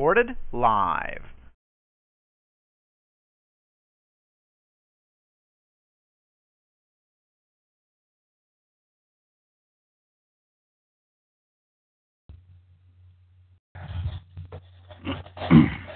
recorded live.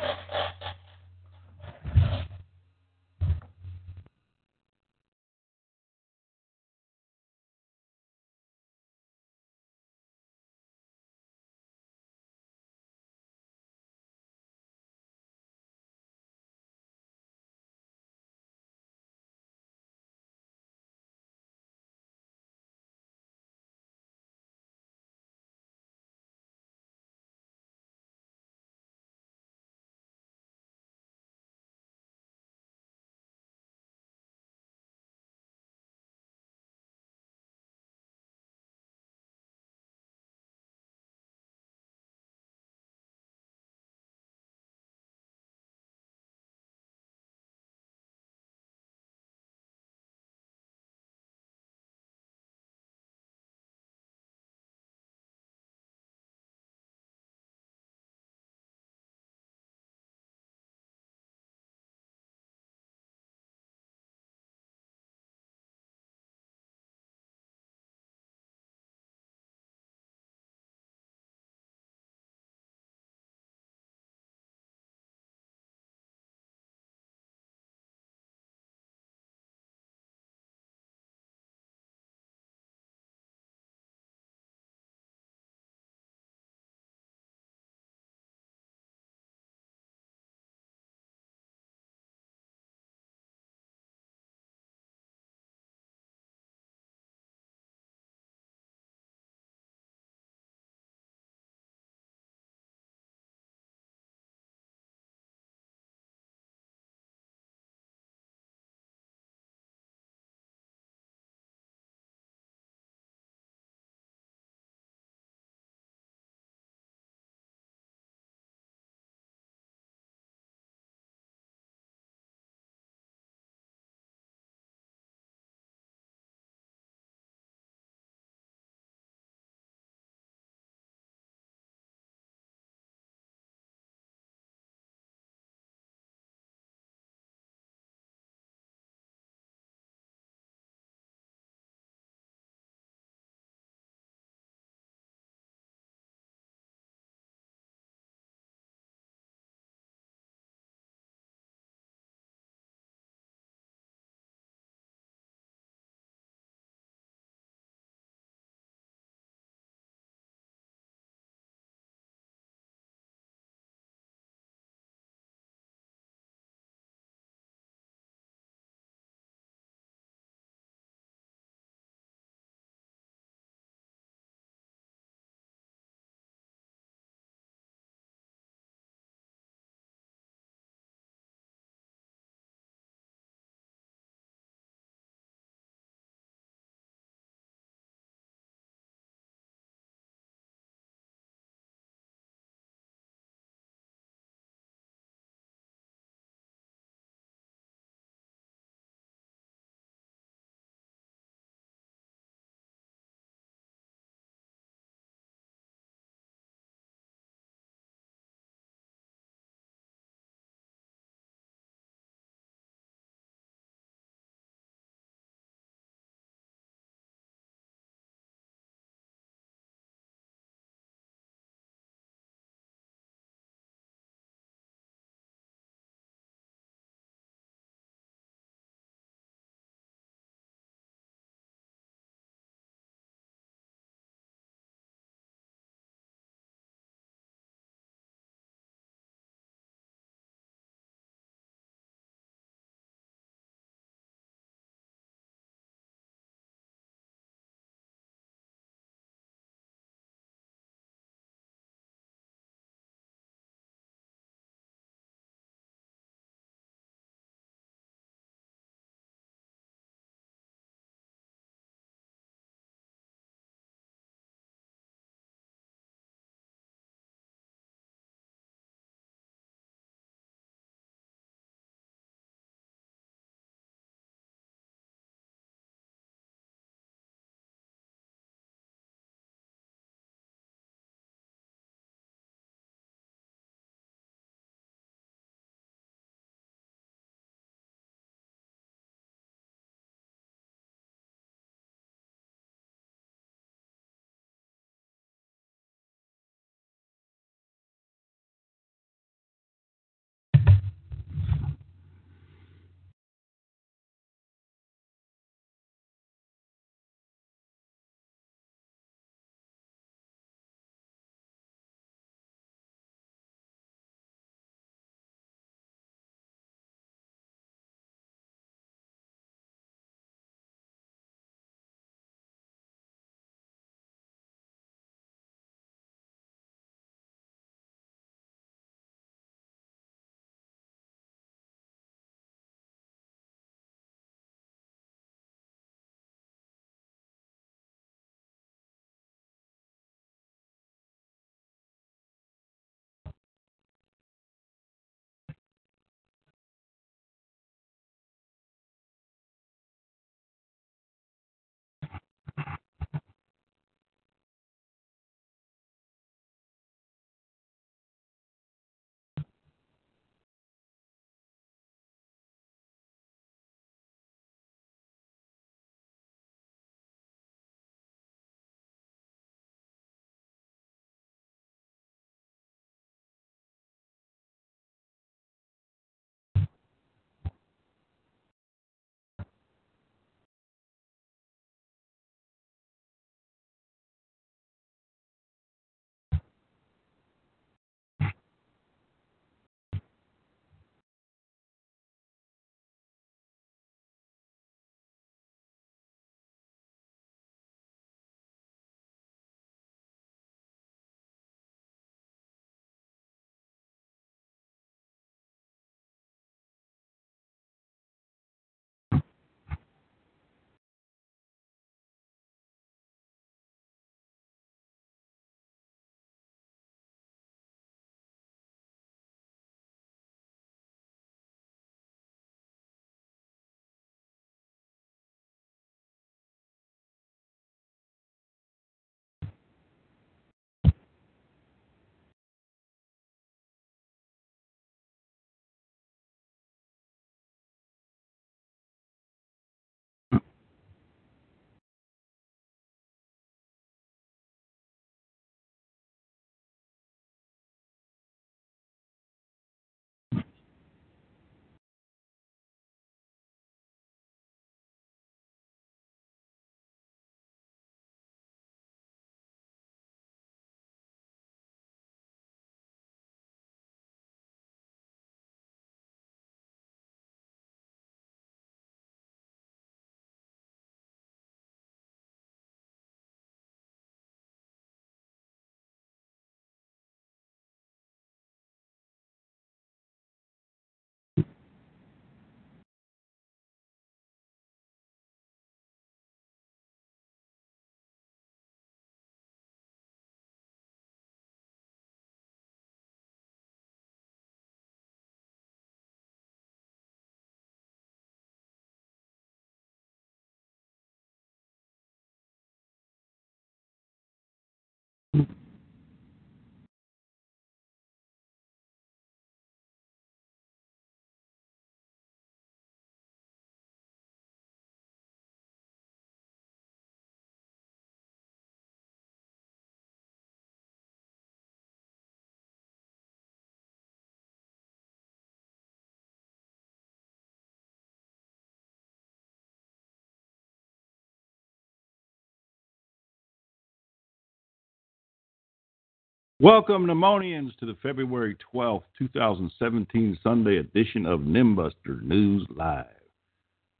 Welcome, Pneumonians, to the February 12th, 2017 Sunday edition of Nimbuster News Live.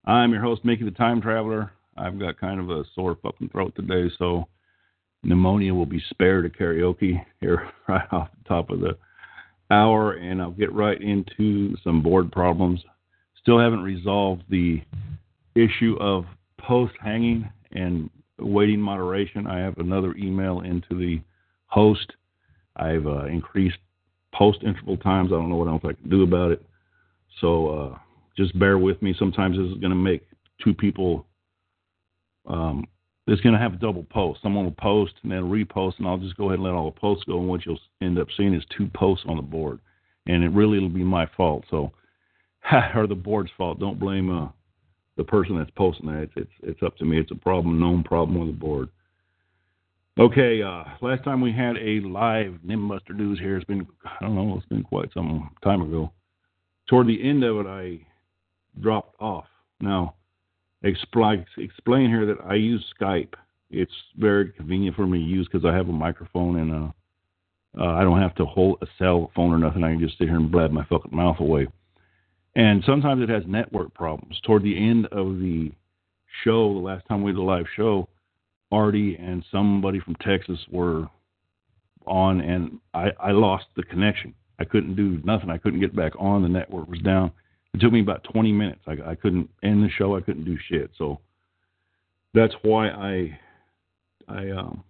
I'm your host, Mickey the Time Traveler. I've got kind of a sore fucking throat today, so pneumonia will be spared a karaoke here right off the top of the hour, and I'll get right into some board problems. Still haven't resolved the issue of post hanging and waiting moderation. I have another email into the host I've uh, increased post interval times. I don't know what else I can do about it. So uh, just bear with me. Sometimes this is going to make two people. Um, it's going to have a double posts. Someone will post and then repost, and I'll just go ahead and let all the posts go. And what you'll end up seeing is two posts on the board, and it really will be my fault. So, or the board's fault. Don't blame uh, the person that's posting that. It's, it's it's up to me. It's a problem, known problem on the board. Okay, uh, last time we had a live Nimbuster News here, it's been, I don't know, it's been quite some time ago. Toward the end of it, I dropped off. Now, explain, explain here that I use Skype. It's very convenient for me to use because I have a microphone and uh, uh, I don't have to hold a cell phone or nothing. I can just sit here and blab my fucking mouth away. And sometimes it has network problems. Toward the end of the show, the last time we did a live show, Artie and somebody from Texas were on, and I, I lost the connection. I couldn't do nothing. I couldn't get back on. The network was down. It took me about 20 minutes. I, I couldn't end the show. I couldn't do shit. So that's why I I um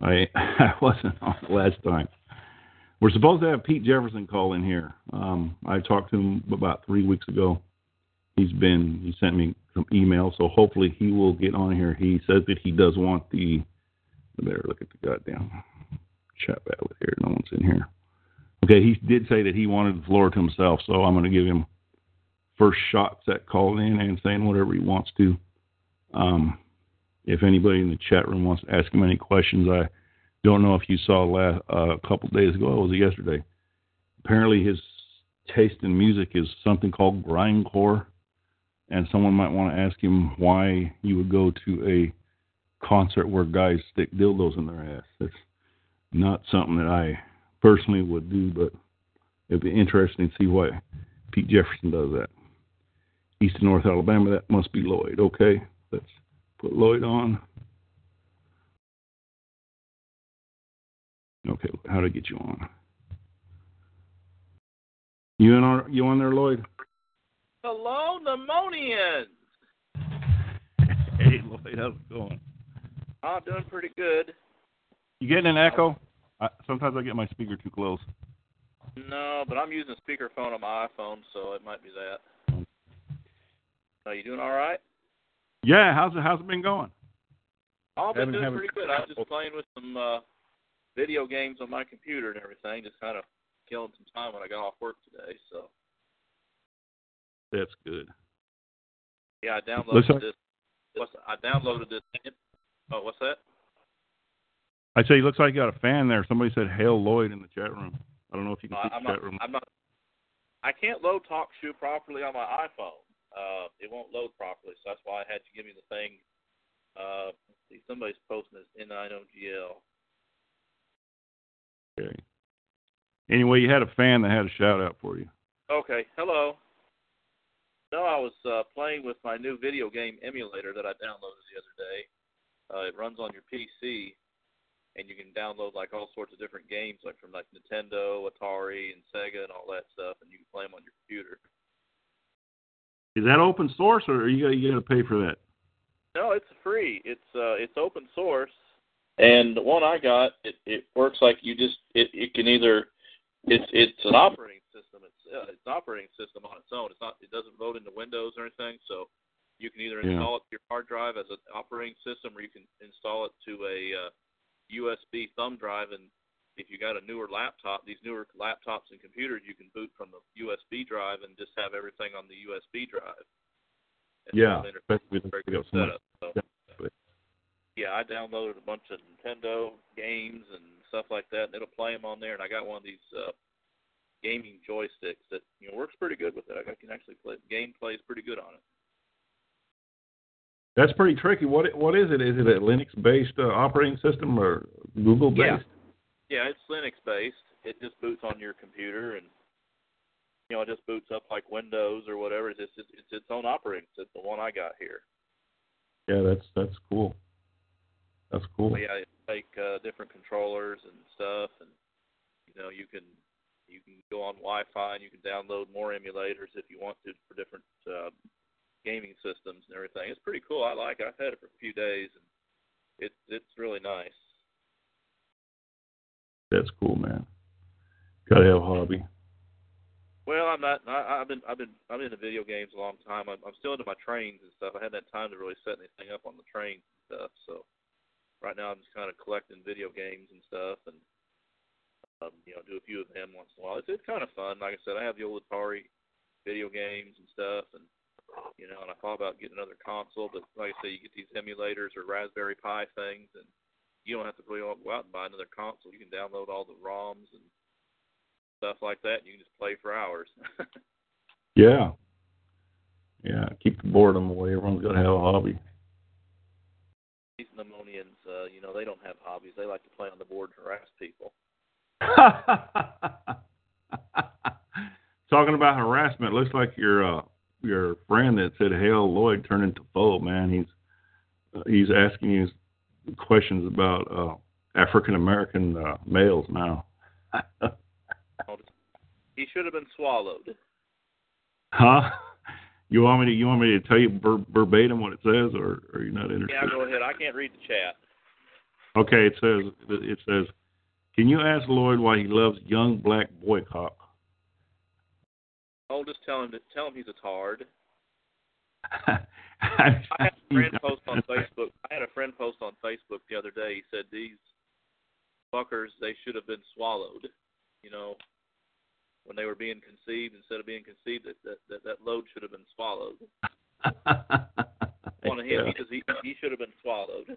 I I wasn't on last time. We're supposed to have Pete Jefferson call in here. Um, I talked to him about three weeks ago he's been he sent me some emails, so hopefully he will get on here. He says that he does want the. Better look at the goddamn chat battle here. No one's in here. Okay, he did say that he wanted the floor to himself, so I'm going to give him first shots at calling in and saying whatever he wants to. Um, if anybody in the chat room wants to ask him any questions, I don't know if you saw last, uh, a couple days ago. It was yesterday. Apparently, his taste in music is something called grindcore and someone might want to ask him why you would go to a concert where guys stick dildos in their ass. That's not something that I personally would do, but it'd be interesting to see why Pete Jefferson does that. East and North Alabama, that must be Lloyd. Okay, let's put Lloyd on. Okay, how to get you on? You in our, you on there, Lloyd? Hello, pneumonians. Hey, Lloyd, how's it going? I'm doing pretty good. You getting an echo? I, sometimes I get my speaker too close. No, but I'm using a speakerphone on my iPhone, so it might be that. Are you doing all right? Yeah, how's it how's it been going? I've been doing pretty good. I was just playing with some uh video games on my computer and everything, just kind of killing some time when I got off work today. So that's good. Yeah, I downloaded like, this. What's I downloaded this. Oh, what's that? I say, it looks like you got a fan there. Somebody said "Hail Lloyd" in the chat room. I don't know if you can see I'm the not, chat room. I'm not. I can't load TalkShoe properly on my iPhone. Uh, it won't load properly, so that's why I had to give me the thing. Uh, see, somebody's posting this N9OGL. Okay. Anyway, you had a fan that had a shout out for you. Okay. Hello. No, I was uh, playing with my new video game emulator that I downloaded the other day. Uh, it runs on your PC, and you can download like all sorts of different games, like from like Nintendo, Atari, and Sega, and all that stuff, and you can play them on your computer. Is that open source, or are you you got to pay for that? No, it's free. It's uh, it's open source, and the one I got, it it works like you just it it can either it's it's an operating uh, it's an operating system on its own. It's not. It doesn't load into Windows or anything. So you can either Yeah. install it to your hard drive as an operating system, or you can install it to a uh, USB thumb drive, and if you got a newer laptop, these newer laptops and computers, you can boot from the USB drive and just have everything on the USB drive. And Yeah, it's especially with very good setup. So, Yeah. yeah, I downloaded a bunch of Nintendo games and stuff like that, and it'll play them on there. And I got one of these uh, gaming joysticks that you know works pretty good with it. I can actually play. Game plays pretty good on it. That's pretty tricky. What what is it? Is it a Linux-based uh, operating system or Google-based? Yeah, yeah, it's Linux based. It just boots on your computer, and you know, it just boots up like Windows or whatever. It's just, it's its own operating system. The one I got here. Yeah, that's that's cool. That's cool. But yeah, take uh, different controllers and stuff, and you know, you can you can go on Wi-Fi and you can download more emulators if you want to for different uh, gaming systems and everything. It's pretty cool. I like. it. I've had it for a few days, and it's it's really nice. That's cool, man. Got to have a hobby. Well, I'm not. I, I've been. I've been. I'm into video games a long time. I'm, I'm still into my trains and stuff. I hadn't had time to really set anything up on the trains and stuff. So right now I'm just kind of collecting video games and stuff, and um, you know, do a few of them once in a while. It's it's kind of fun. Like I said, I have the old Atari video games and stuff, and you know, and I thought about getting another console, but like I say, you get these emulators or Raspberry Pi things, and you don't have to really go out and buy another console. You can download all the ROMs and stuff like that, and you can just play for hours. Yeah. Yeah. Keep the boredom away. Everyone's got to have a hobby. These pneumonians, uh, you know, they don't have hobbies. They like to play on the board and harass people. Talking about harassment, looks like your uh, your friend that said "Hail Lloyd" turned into foe. Man, he's uh, he's asking you questions about uh, African American uh, males now. He should have been swallowed. huh? You want me to you want me to tell you ver- verbatim what it says, or are you not interested? Yeah, go ahead. I can't read the chat. Okay, it says it says, can you ask Lloyd why he loves young black boy I'll just tell him to tell him he's a tard. I I had a friend post on Facebook. I had a friend post on Facebook the other day. He said these fuckers they should have been swallowed. You know, when they were being conceived, instead of being conceived, that that that, that load should have been swallowed. Of him, because he he should have been swallowed.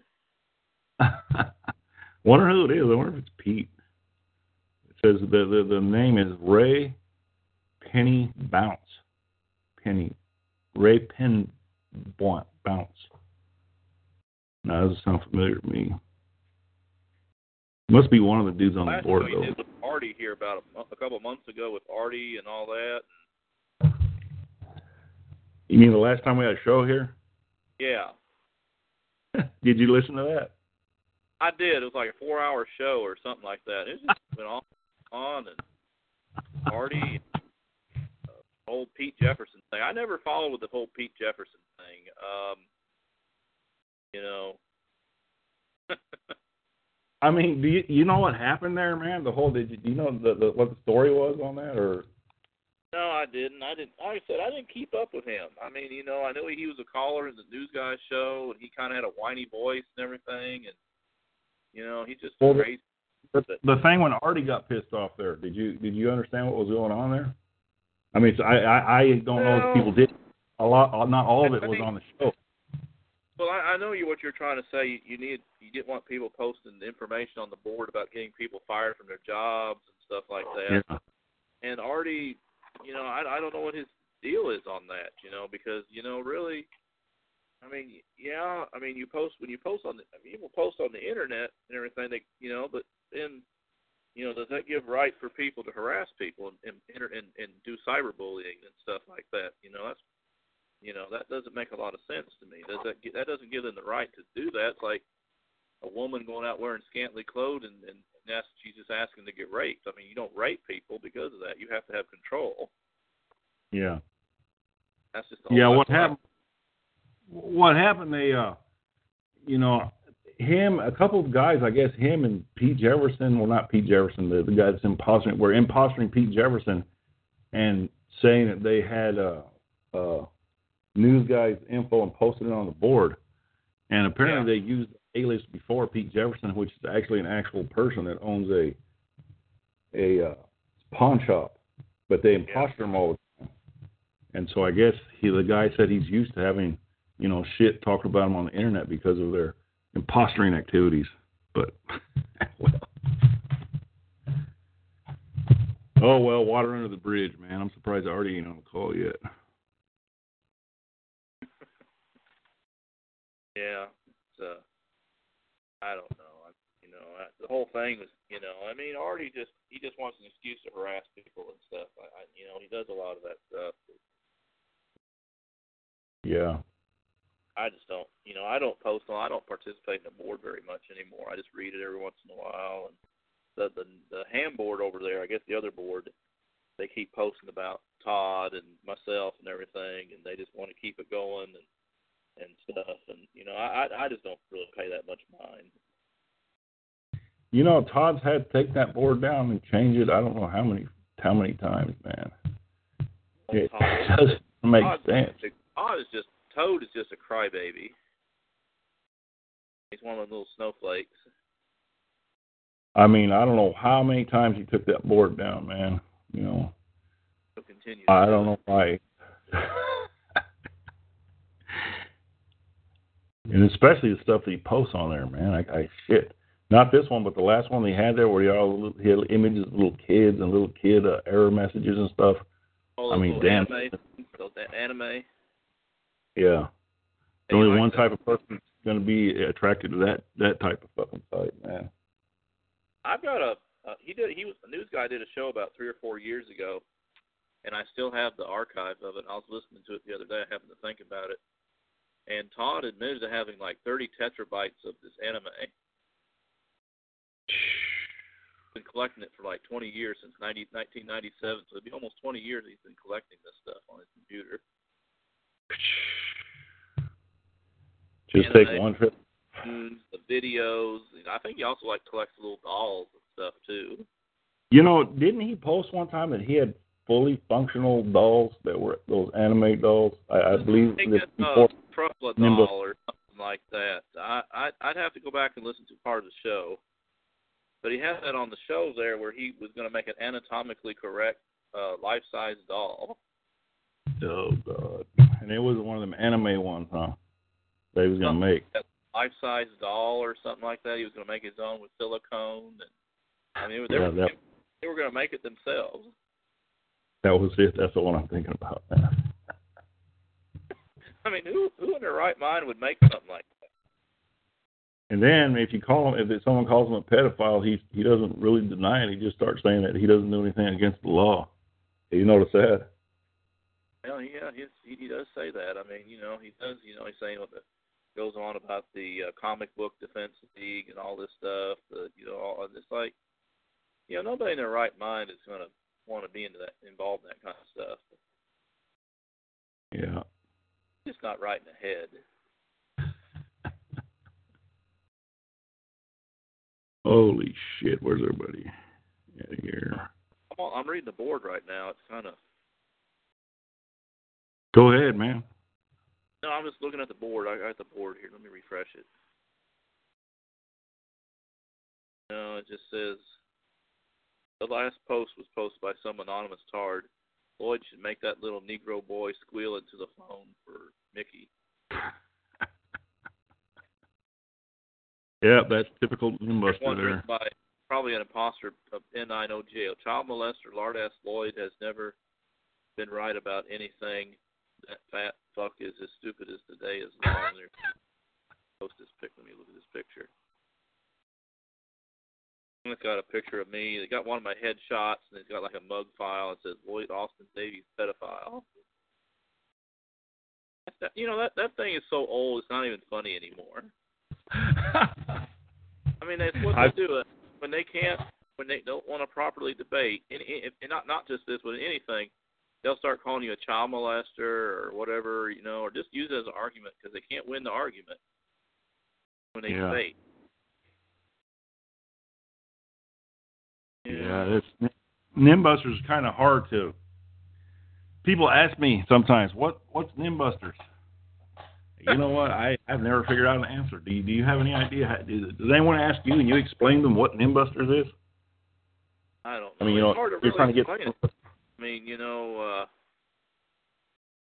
wonder who it is. I wonder if it's Pete. It says the the, the name is Ray Penny Bounce. Penny Ray Penn Bounce. Now, that doesn't sound familiar to me. Must be one of the dudes on the board show he though. did with Artie here about a, a couple of months ago with Artie and all that. You mean the last time we had a show here? Yeah, Did you listen to that? I did. It was like a four-hour show or something like that. It just went on, on and Artie, uh, old Pete Jefferson thing. I never followed with the whole Pete Jefferson thing. Um, you know. I mean, do you you know what happened there, man? The whole did you, do you know the, the what the story was on that or? No, I didn't. I didn't. Like I said, I didn't keep up with him. I mean, you know, I knew he was a caller in the news guy show, and he kind of had a whiny voice and everything, and you know, he's just Well, the- crazy. The, the thing when Artie got pissed off there, did you did you understand what was going on there? I mean, so I, I I don't know if people did. A lot, not all of it was on the show. Well, I, I know you what you're trying to say. You, you need you didn't want people posting information on the board about getting people fired from their jobs and stuff like that. Yeah. And Artie, you know, I I don't know what his deal is on that. You know, because you know, really, I mean, yeah, I mean, you post when you post on the I mean, people post on the internet and everything. They, you know, but then, you know, does that give right for people to harass people and and and, and do cyberbullying and stuff like that? You know, that's you know, that doesn't make a lot of sense to me. Does that that doesn't give them the right to do that? It's like a woman going out wearing scantily clothed and, and that's she's just asking to get raped. I mean, you don't rape people because of that. You have to have control. Yeah. That's just the Yeah. What happened? What happened? They, uh, you know, him, a couple of guys, I guess him and Pete Jefferson. Well, not Pete Jefferson. The, the guy that's impostoring. Were impostoring Pete Jefferson, and saying that they had uh, uh, news guys' info and posted it on the board. And apparently they used alias before Pete Jefferson, which is actually an actual person that owns a a uh, pawn shop, but they imposter him all the time. And so I guess he, the guy said he's used to having, you know, shit talked about them on the internet because of their impostering activities. But well. Oh well, water under the bridge, man. I'm surprised I already ain't on the call yet. Yeah, it's, uh, I don't know. I, you know, I, the whole thing was, you know, I mean, Artie just he just wants an excuse to harass people and stuff. I, I you know, he does a lot of that stuff. Yeah. I just don't, you know, I don't post on, I don't participate in the board very much anymore. I just read it every once in a while. And the the the ham board over there, I guess the other board, they keep posting about Todd and myself and everything, and they just want to keep it going and and stuff. And you know, I I just don't really pay that much mind. You know, Todd's had to take that board down and change it. I don't know how many how many times, man. It Todd, doesn't make Todd, sense. Todd is just Toad is just a crybaby. He's one of those little snowflakes. I mean, I don't know how many times he took that board down, man. You know, He'll continue. I don't know why. and especially the stuff that he posts on there, man. I, I shit. Not this one, but the last one they had there, where he all he had images of little kids and little kid uh, error messages and stuff. All I mean, damn. Anime, a- anime. Yeah. Hey, Only like one that. type of person going to be attracted to that that type of fucking site, man. I've got a uh, he did he was a news guy did a show about three or four years ago, and I still have the archive of it. I was listening to it the other day. I happened to think about it, and Todd admitted to having like 30 tetrabytes of this anime. Been collecting it for like 20 years since 90, 1997, so it'd be almost 20 years he's been collecting this stuff on his computer. Just Anime. take one trip. The videos, I think he also like collects little dolls and stuff too. You know, didn't he post one time that he had fully functional dolls that were those anime dolls? I, I believe I this it's before. uh, doll or something like that. I, I I'd have to go back and listen to part of the show, but he had that on the show there where he was going to make an anatomically correct uh, life-size doll. Oh god! And it was one of them anime ones, huh? That he was gonna make. Life-size doll or something like that. He was going to make his own with silicone, and I mean, they Yeah, were that- they were going to make it themselves. That was it. That's the one I'm thinking about. I mean, who who in their right mind would make something like that? And then if you call him, if someone calls him a pedophile, he he doesn't really deny it. He just starts saying that he doesn't do anything against the law. You notice that? Well, yeah, he he does say that. I mean, you know, he does. You know, he's saying what the goes on about the uh, comic book defense league and all this stuff. The you know, all it's like, you know, nobody in their right mind is going to want to be into that, involved in that kind of stuff. Yeah. It's just not right in the head. Holy shit! Where's everybody? Out here. I'm on, I'm reading the board right now. It's kind of Go ahead, man. no, I'm just looking at the board. I got the board here. Let me refresh it. No, it just says the last post was posted by some anonymous tard. Lloyd should make that little Negro boy squeal into the phone for Mickey. Yeah, that's typical There's there. by probably an imposter of N9OJ. A child molester, Lard S. Lloyd, has never been right about anything. That fat fuck is as stupid as the day is long. There- Post this pic. Let me look at this picture. It's got a picture of me. They got one of my headshots, and it's got like a mug file. It says Lloyd Austin Davies pedophile. That, you know that that thing is so old. It's not even funny anymore. I mean, that's what I- they do. Uh, when they can't, when they don't want to properly debate, and, and and not not just this, but anything, they'll start calling you a child molester or whatever, you know, or just use it as an argument because they can't win the argument when they Yeah. debate. Yeah, it's Nimbusters is kind of hard to. People ask me sometimes, "What what's Nimbusters?" you know what? I I've never figured out an answer. Do you do you have any idea? How, does, does anyone ask you and you explain them what Nimbusters is? I don't know. I mean, you know, it's you're really trying to get. it. I mean, you know,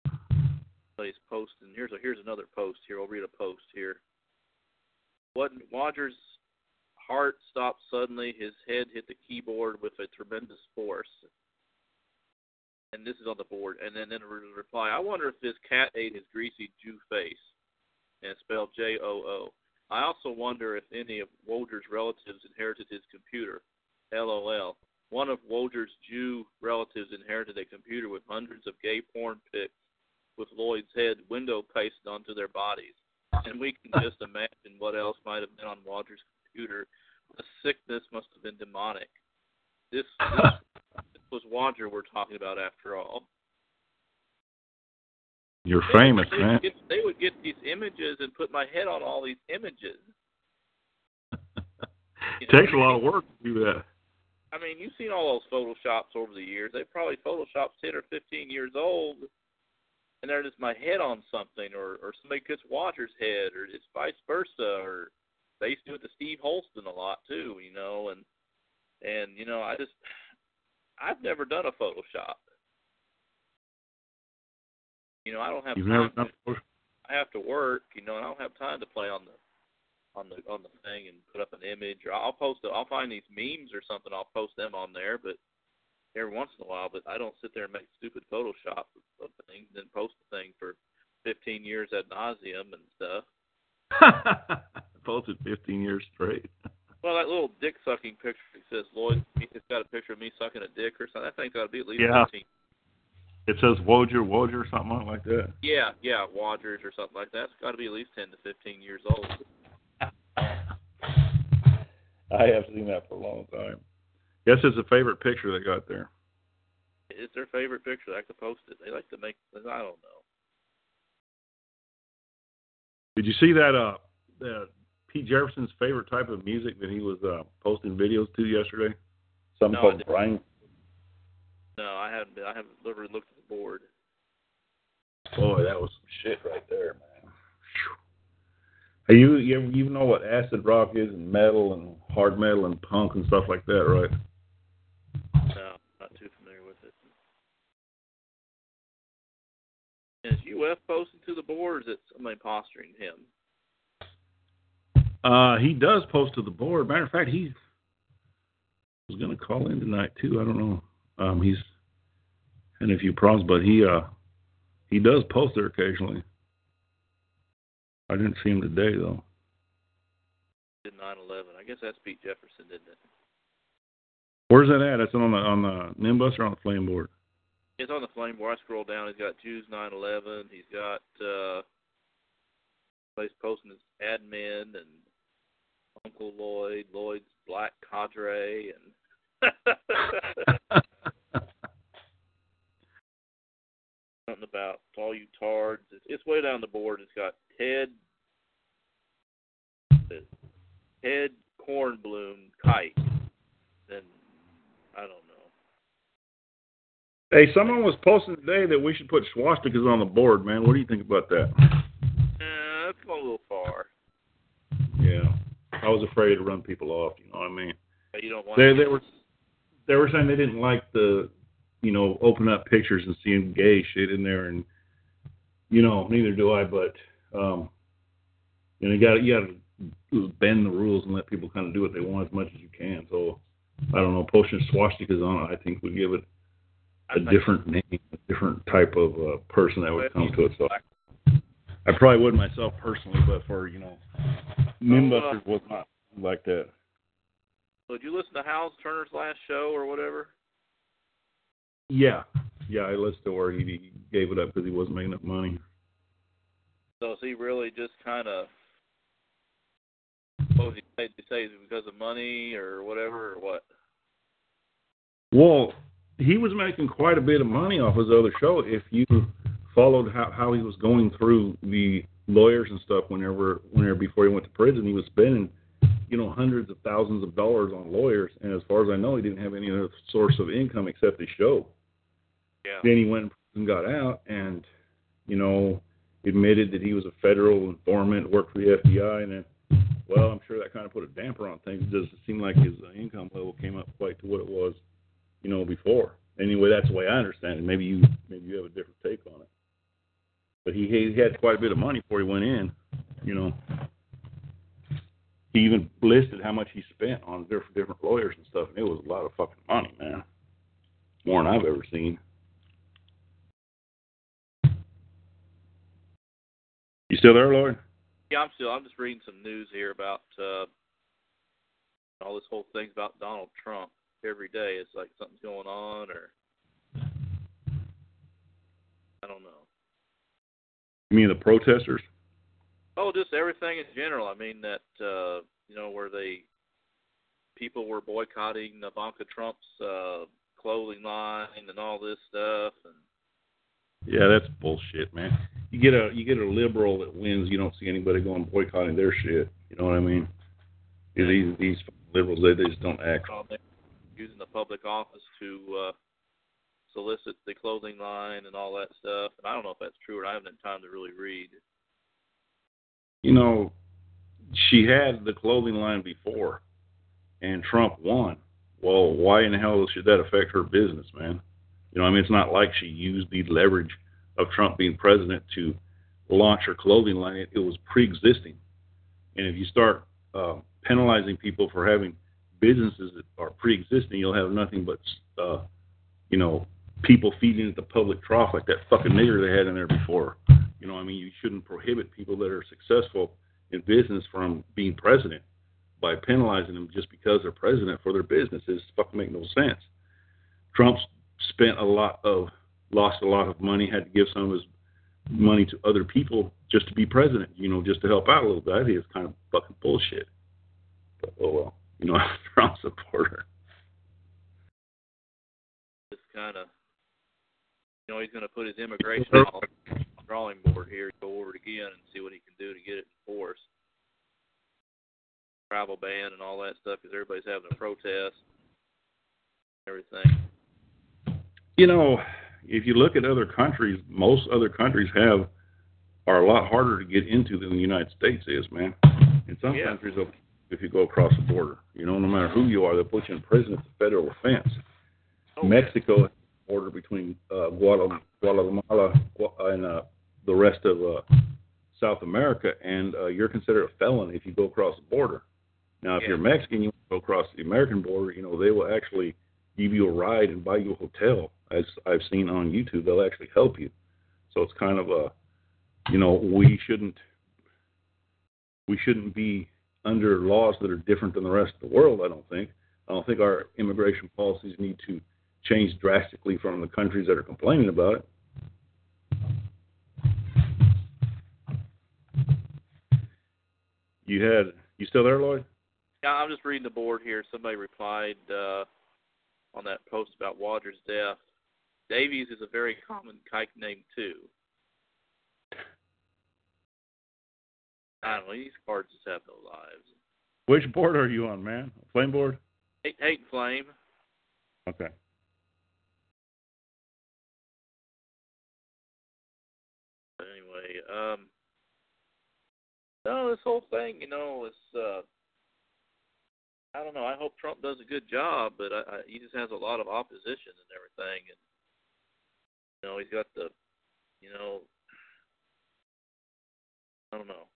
uh, somebody's posting. Here's a here's another post here. I'll read a post here. What Rogers' heart stopped suddenly. His head hit the keyboard with a tremendous force. And this is on the board. And then in a reply, I wonder if this cat ate his greasy Jew face. And spelled J O O. I also wonder if any of Wojder's relatives inherited his computer. LOL. One of Wojder's Jew relatives inherited a computer with hundreds of gay porn pics with Lloyd's head window pasted onto their bodies. And we can just imagine what else might have been on Walter's computer. The sickness must have been demonic. This, this, this was Wodger we're talking about after all. You're They would- famous, they would man. Get, they would get these images and put my head on all these images. Know, Takes a lot of work to do that. I mean, you've seen all those photoshops over the years. They probably photoshopped ten or fifteen years old, and they're just my head on something, or or somebody puts Waters' head, or it's vice versa, or they used to do it to Steve Holston a lot too, you know, and and you know, I just I've never done a Photoshop. You know, I don't have You've time. never to- done. I have to work, you know, and I don't have time to play on the on the on the thing and put up an image or I'll post it I'll find these memes or something, I'll post them on there, but every once in a while, but I don't sit there and make stupid Photoshop of things and then post the thing for fifteen years ad nauseum and stuff. Posted 15 years straight. Well, that little dick sucking picture that says Lloyd, it's got a picture of me sucking a dick or something. That thing's got to be at least Yeah. 15. It says Wojer, Wojer, something like that. Yeah, yeah, Waters or something like that. It's got to be at least 10 to 15 years old. I have seen that for a long time. Guess it's a favorite picture they got there. It's their favorite picture. They like to post it. They like to make, I don't know. Did you see that? Uh, that Pete Jefferson's favorite type of music that he was uh, posting videos to yesterday. Something No, I called. Brian. No, I haven't. Been, I haven't literally looked at the board. Boy, that was some shit right there, man. You you you know what acid rock is and metal and hard metal and punk and stuff like that, right? No, not too familiar with it. Is UF posting to the board, or is it somebody posturing him? Uh, he does post to the board. Matter of fact, he was going to call in tonight too. I don't know. Um, he's had a few problems, but he uh he does post there occasionally. I didn't see him today though. Did 9/11? I guess that's Pete Jefferson, didn't it? Where's that at? It's on the on the Nimbus or on the flame board? It's on the flame board. I scroll down. He's got Jews 9/11. He's got uh, he's posting his admin and Uncle Lloyd, Lloyd's Black Cadre, and something about all you tards. It's, it's way down the board. It's got Ted, Ted Cornbloom Kite. Then I don't know. Hey, someone was posting today that we should put swastikas on the board, man. What do you think about that? Uh, that's going a little far. Yeah, I was afraid to run people off. You know what I mean? You don't want. They they were they were saying they didn't like the you know open up pictures and seeing gay shit in there, and you know neither do I. But um, you know you got you got to bend the rules and let people kind of do what they want as much as you can. So I don't know, posting swastikas on it, I think would give it a different name, a different type of uh, person that would come to it. So I probably would myself personally, but for you know, Nimbusters was not like that. So did you listen to Hal Turner's last show or whatever? Yeah, yeah, I listened to where he, he gave it up because he wasn't making enough money. So is he really just kind of? What was he say? Did he say it's because of money or whatever or what? Well, he was making quite a bit of money off his other show. If you followed how how he was going through the lawyers and stuff, whenever whenever before he went to prison, he was spending you know hundreds of thousands of dollars on lawyers, and as far as I know, he didn't have any other source of income except his show. Yeah. Then he went and got out, and you know admitted that he was a federal informant, worked for the FBI, and then, well, I'm sure that kind of put a damper on things. It doesn't seem like his uh, income level came up quite to what it was, you know, before. Anyway, that's the way I understand it. Maybe you maybe you have a different take on it. But he he had quite a bit of money before he went in, you know. He even listed how much he spent on different different lawyers and stuff, and it was a lot of fucking money, man. More than I've ever seen. You still there, Lloyd? Yeah, I'm still. I'm just reading some news here about uh, all this whole thing about Donald Trump. Every day, it's like something's going on, or I don't know. You mean the protesters? Oh, just everything in general. I mean that uh, you know where they people were boycotting Ivanka Trump's uh, clothing line and all this stuff, and Yeah, that's bullshit, man. You get a you get a liberal that wins, you don't see anybody going boycotting their shit. You know what I mean? These these liberals they, they just don't act. they're using the public office to uh, solicit the clothing line and all that stuff. And I don't know if that's true or not. I haven't had time to really read. You know, she had the clothing line before, and Trump won. Well, why in the hell should that affect her business, man? You know, I mean, it's not like she used the leverage of Trump being president to launch her clothing line. It, it was pre-existing, and if you start uh, penalizing people for having businesses that are pre-existing, you'll have nothing but, uh, you know, people feeding at the public trough like that fucking nigger they had in there before. You know, I mean, you shouldn't prohibit people that are successful in business from being president by penalizing them just because they're president for their business. It fucking make no sense. Trump's spent a lot of, lost a lot of money, had to give some of his money to other people just to be president. You know, just to help out a little bit. I think it's kind of fucking bullshit. But oh well, you know, I'm a Trump supporter. Just kind of, you know, he's going to put his immigration on the drawing board here, go over it again, and see what he can do to get it enforced. Travel ban and all that stuff, because everybody's having a protest, everything. You know, if you look at other countries, most other countries have are a lot harder to get into than the United States is, man. In some Yeah. countries, if you go across the border, you know, no matter who you are, they'll put you in prison. It's a federal offense. Oh, Mexico border between uh, Guatemala, and uh, the rest of uh, South America, and uh, you're considered a felon if you go across the border. Now, if Yeah. you're Mexican, you go across the American border, you know, they will actually give you a ride and buy you a hotel. As I've seen on YouTube, they'll actually help you. So it's kind of a, you know, we shouldn't we shouldn't be under laws that are different than the rest of the world. I don't think. I don't think our immigration policies need to change drastically from the countries that are complaining about it. You had you still there, Lloyd? Yeah, I'm just reading the board here. Somebody replied uh, on that post about Waters' death. Davies is a very common kike name too. I don't know. These cards just have no lives. Which board are you on, man? Flame board? Hate, hate and flame. Okay. Anyway, um, no, this whole thing, you know, is uh, I don't know. I hope Trump does a good job, but I, I, he just has a lot of opposition and everything, and you know, he's got the, you know, I don't know.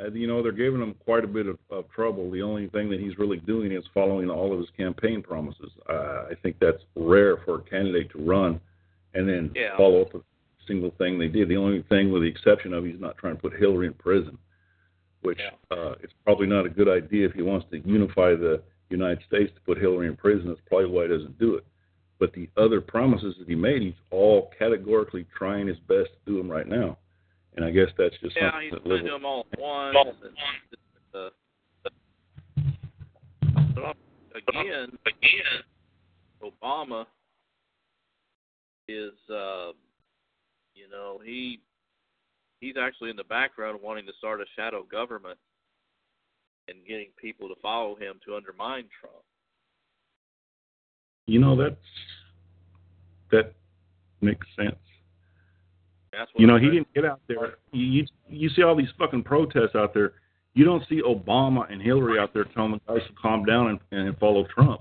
Uh, you know, they're giving him quite a bit of, of trouble. The only thing that he's really doing is following all of his campaign promises. Uh, I think that's rare for a candidate to run and then Yeah. follow up with a single thing they did. The only thing, with the exception of, he's not trying to put Hillary in prison, which Yeah. uh, it's probably not a good idea if he wants to unify the United States to put Hillary in prison. That's probably why he doesn't do it. But the other promises that he made, he's all categorically trying his best to do them right now. And I guess that's just Yeah, something he's that trying to do liberals- them all at once. And, uh, but again, again, Obama is, uh, you know, he he's actually in the background wanting to start a shadow government and getting people to follow him to undermine Trump. You know that's that makes sense. That's what You know, I'm he saying. didn't get out there. You, you you see all these fucking protests out there. You don't see Obama and Hillary out there telling the guys to calm down and, and follow Trump.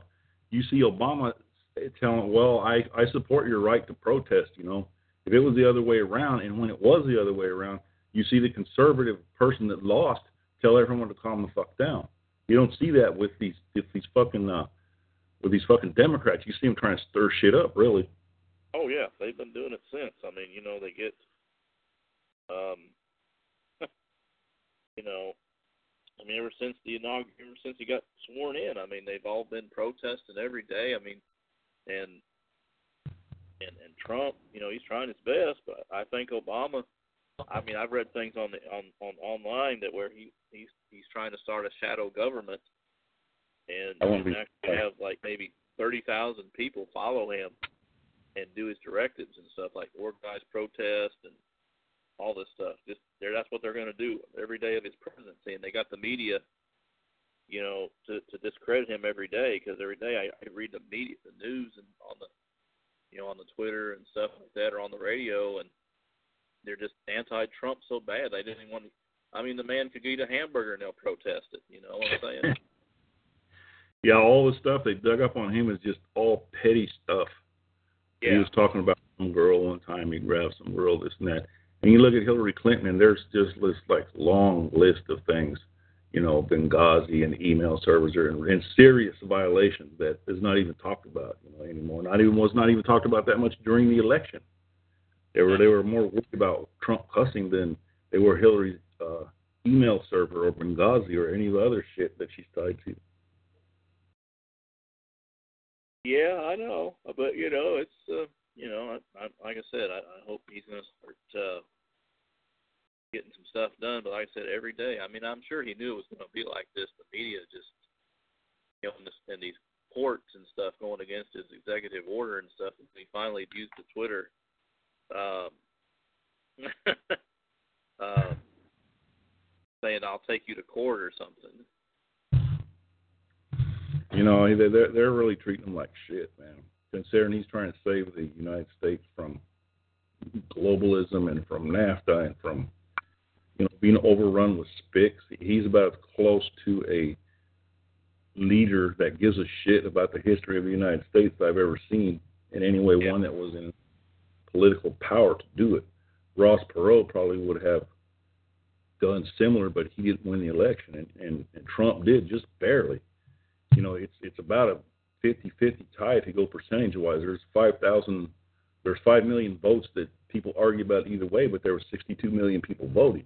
You see Obama telling, well, I I support your right to protest. You know, if it was the other way around, and when it was the other way around, you see the conservative person that lost tell everyone to calm the fuck down. You don't see that with these with these fucking uh, with these fucking Democrats. You see them trying to stir shit up, really. Oh yeah, they've been doing it since. I mean, you know, they get, um, you know, I mean, ever since the inaugural, ever since he got sworn in, I mean, they've all been protesting every day. I mean, and and and Trump, you know, he's trying his best, but I think Obama. I mean, I've read things on the on on online that where he he's he's trying to start a shadow government, and, and be actually have like maybe thirty thousand people follow him and do his directives and stuff like organize protest and all this stuff. Just there, that's what they're going to do every day of his presidency, and they got the media, you know, to to discredit him every day because every day I, I read the media, the news, and on the, you know, on the Twitter and stuff like that, or on the radio, and they're just anti-Trump so bad they didn't even want. To, I mean, the man could eat a hamburger and they'll protest it. You know what I'm saying? Yeah, all the stuff they dug up on him is just all petty stuff. He was talking about some girl one time. He grabbed some girl, this and that. And you look at Hillary Clinton, and there's just this like long list of things, you know, Benghazi and email servers are in, and serious violations that is not even talked about, you know, anymore. Not even was not even talked about that much during the election. They were they were more worried about Trump cussing than they were Hillary's uh, email server or Benghazi or any other shit that she's tied to. Yeah, I know, but you know, it's uh, you know, I, I, like I said, I, I hope he's going to start uh, getting some stuff done. But like I said, every day, I mean, I'm sure he knew it was going to be like this. The media just, you know, in, this, in these courts and stuff going against his executive order and stuff. And he finally used the Twitter, um, um, saying, "I'll take you to court" or something. You know, they're they're really treating him like shit, man. Considering he's trying to save the United States from globalism and from NAFTA and from you know being overrun with spics, he's about as close to a leader that gives a shit about the history of the United States that I've ever seen. In any way, Yeah. one that was in political power to do it. Ross Perot probably would have done similar, but he didn't win the election, and, and, and Trump did just barely you know, it's it's about a 50-50 tie if you go percentage wise. There's five thousand, there's five million votes that people argue about either way, but there were 62 million people voting.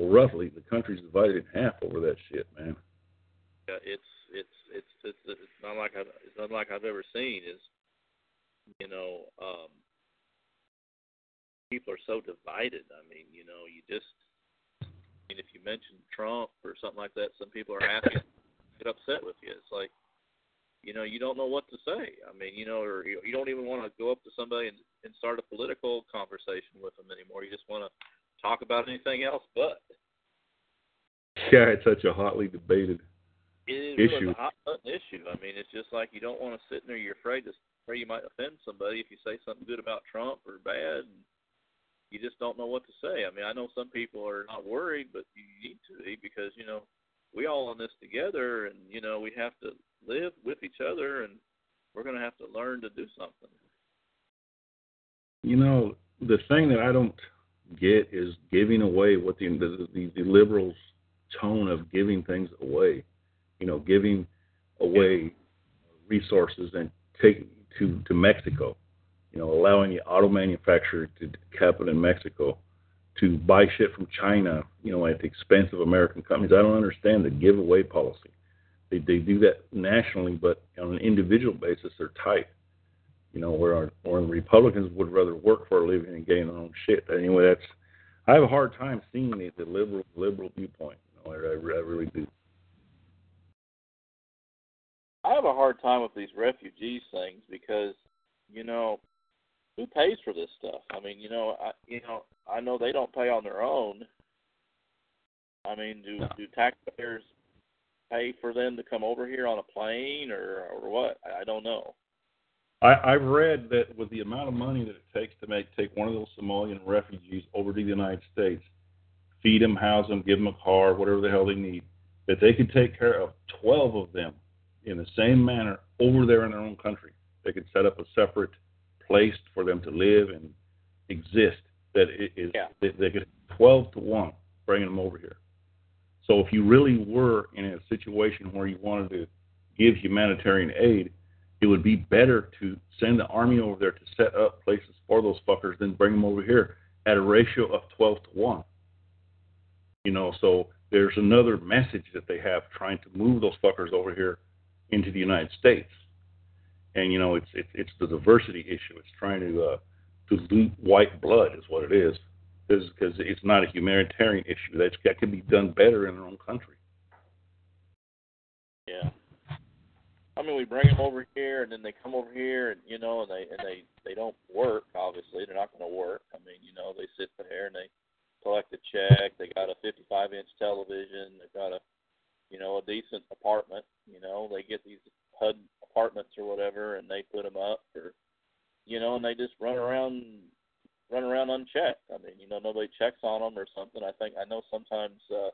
Roughly, the country's divided in half over that shit, man. Yeah, it's it's it's it's it's not like I've it's not like I've ever seen. Is you know, um, people are so divided. I mean, you know, you just I mean, if you mention Trump or something like that, some people are happy get upset with you. It's like, you know, you don't know what to say. I mean, you know, or you, you don't even want to go up to somebody and, and start a political conversation with them anymore. You just want to talk about anything else but. Yeah, it's such a hotly debated. It is issue. a hot button issue. I mean, it's just like you don't want to sit in there. You're afraid to, afraid you might offend somebody if you say something good about Trump or bad. And you just don't know what to say. I mean, I know some people are not worried, but you need to be because you know we all in this together, and you know we have to live with each other, and we're going to have to learn to do something. You know, the thing that I don't get is giving away what the the, the, liberals' tone of giving things away. You know, giving away resources and taking to to Mexico. You know, allowing the auto manufacturer to capital in Mexico to buy shit from China. You know, at the expense of American companies. I don't understand the giveaway policy. They they do that nationally, but on an individual basis, they're tight. You know, where our, where the Republicans would rather work for a living and gain their own shit. Anyway, that's I have a hard time seeing the, the liberal liberal viewpoint. You know, I, I, I really do. I have a hard time with these refugees things because, you know, who pays for this stuff? I mean, you know, I you know, I know they don't pay on their own. I mean, do No. do taxpayers pay for them to come over here on a plane or or what? I don't know. I, I've read that with the amount of money that it takes to make take one of those Somalian refugees over to the United States, feed them, house them, give them a car, whatever the hell they need, that they could take care of 12 of them in the same manner over there in their own country. They could set up a separate place for them to live and exist. That it is Yeah. they, they could 12 to one bringing them over here. So if you really were in a situation where you wanted to give humanitarian aid, it would be better to send the army over there to set up places for those fuckers than bring them over here at a ratio of 12 to 1. You know, so there's another message that they have trying to move those fuckers over here into the United States. And you know, it's it's it's the diversity issue. It's trying to uh, to loot white blood is what it is, because it's not a humanitarian issue. That's that can be done better in their own country. Yeah. I mean, we bring them over here, and then they come over here, and you know, and they and they they don't work. Obviously, they're not going to work. I mean, you know, they sit there and they collect a check. They got a 55 inch television. They've got a, you know, a decent apartment. You know, they get these HUD apartments or whatever, and they put them up for, you know, and they just run around, run around unchecked. I mean, you know, nobody checks on them or something. I think I know sometimes uh,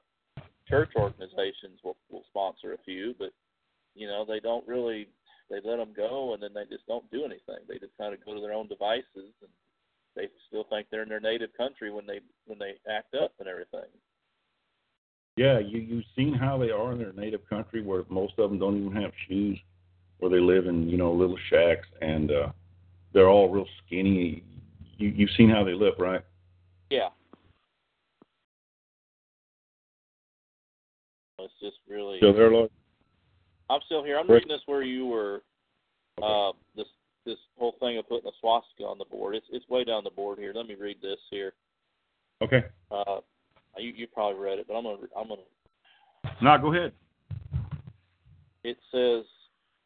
church organizations will will sponsor a few, but you know, they don't really. They let them go, and then they just don't do anything. They just kind of go to their own devices, and they still think they're in their native country when they when they act up and everything. Yeah, you you've seen how they are in their native country, where most of them don't even have shoes, where they live in you know little shacks, and uh, they're all real skinny. You you've seen how they live, right? Yeah. It's just really. So they're like, I'm still here. I'm reading this where you were. Uh, this this whole thing of putting a swastika on the board. It's it's way down the board here. Let me read this here. okay, Uh, you you probably read it, but I'm gonna I'm gonna. now go ahead. It says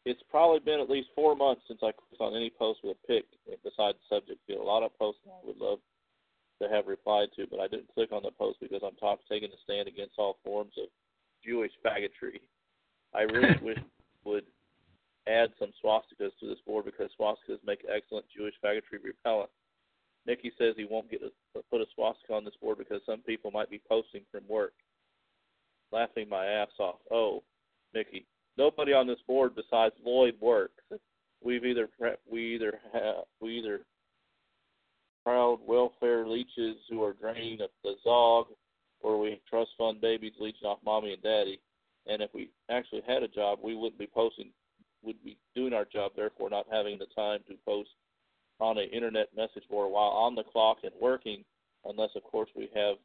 it's probably been at least four months since I clicked on any post with a pic beside the subject field. A lot of posts I would love to have replied to, but I didn't click on the post because I'm talk, taking a stand against all forms of Jewish faggotry. I really wish would add some swastikas to this board because swastikas make excellent Jewish faggotry repellent. Nikki says he won't get a, put a swastika on this board because some people might be posting from work. Laughing my ass off. Oh, Nikki, nobody on this board besides Lloyd works. We've either we either have we either proud welfare leeches who are draining the zog, or we trust fund babies leeching off mommy and daddy. And if we actually had a job, we wouldn't be posting, would be doing our job, therefore not having the time to post on an internet message board while on the clock and working, unless of course we have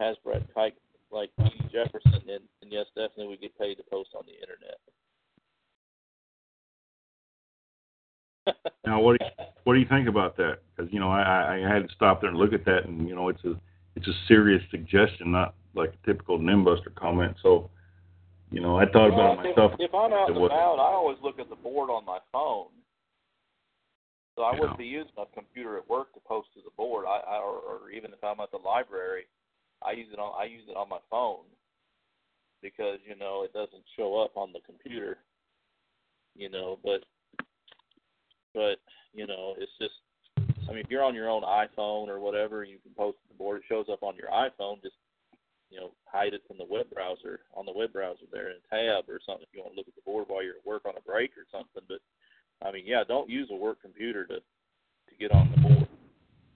Hasbrat kike like Edie Jefferson, and, and yes, definitely we get paid to post on the internet. Now, what do you, what do you think about that? Because you know, I, I had to stop there and look at that, and you know, it's a it's a serious suggestion, not like a typical nimbuster comment. So, you know, I thought about Well, it myself. If, if I'm out and about, I always look at the board on my phone. So I wouldn't be using a computer at work to post to the board. I, I or, or even if I'm at the library, I use it on I use it on my phone because you know it doesn't show up on the computer. You know, but but you know it's just I mean if you're on your own iPhone or whatever, you can post to the board. It shows up on your iPhone. Just you know, hide it from the web browser on the web browser there in a tab or something if you want to look at the board while you're at work on a break or something. But I mean, yeah, don't use a work computer to to get on the board.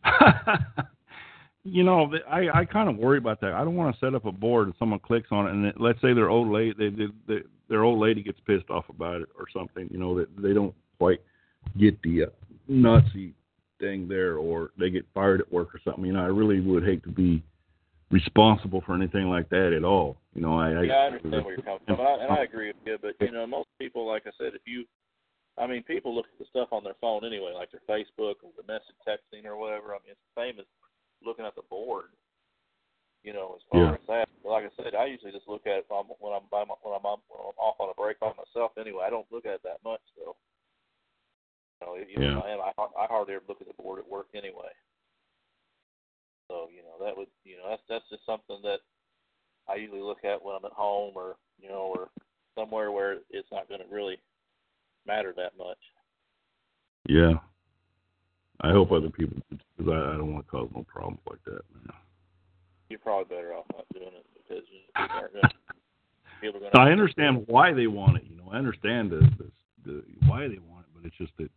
you know, I I kind of worry about that. I don't want to set up a board and someone clicks on it, and it, let's say their old lady, they, they, they, their old lady gets pissed off about it or something. You know, that they don't quite get the uh, Nazi thing there, or they get fired at work or something. You know, I really would hate to be responsible for anything like that at all. You know, I, Yeah, I understand where you're coming from, and I, and I agree with you. But you know, most people, like I said, if you, I mean, people look at the stuff on their phone anyway, like their Facebook or the message texting or whatever. I mean, it's the same as looking at the board. You know, as far Yeah. as that. But like I said, I usually just look at it when I'm when I'm by my, when I'm, on, when I'm off on a break by myself. Anyway, I don't look at it that much though. You know, Yeah. and I I hardly ever look at the board at work anyway. So you know that would you know that's that's just something that I usually look at when I'm at home or you know or somewhere where it's not going to really matter that much. Yeah. I hope other people because I, I don't want to cause no problems like that, man. You're probably better off not doing it because people aren't gonna, people are going So I understand why they want it. You know, I understand the, the, the why they want it, but it's just that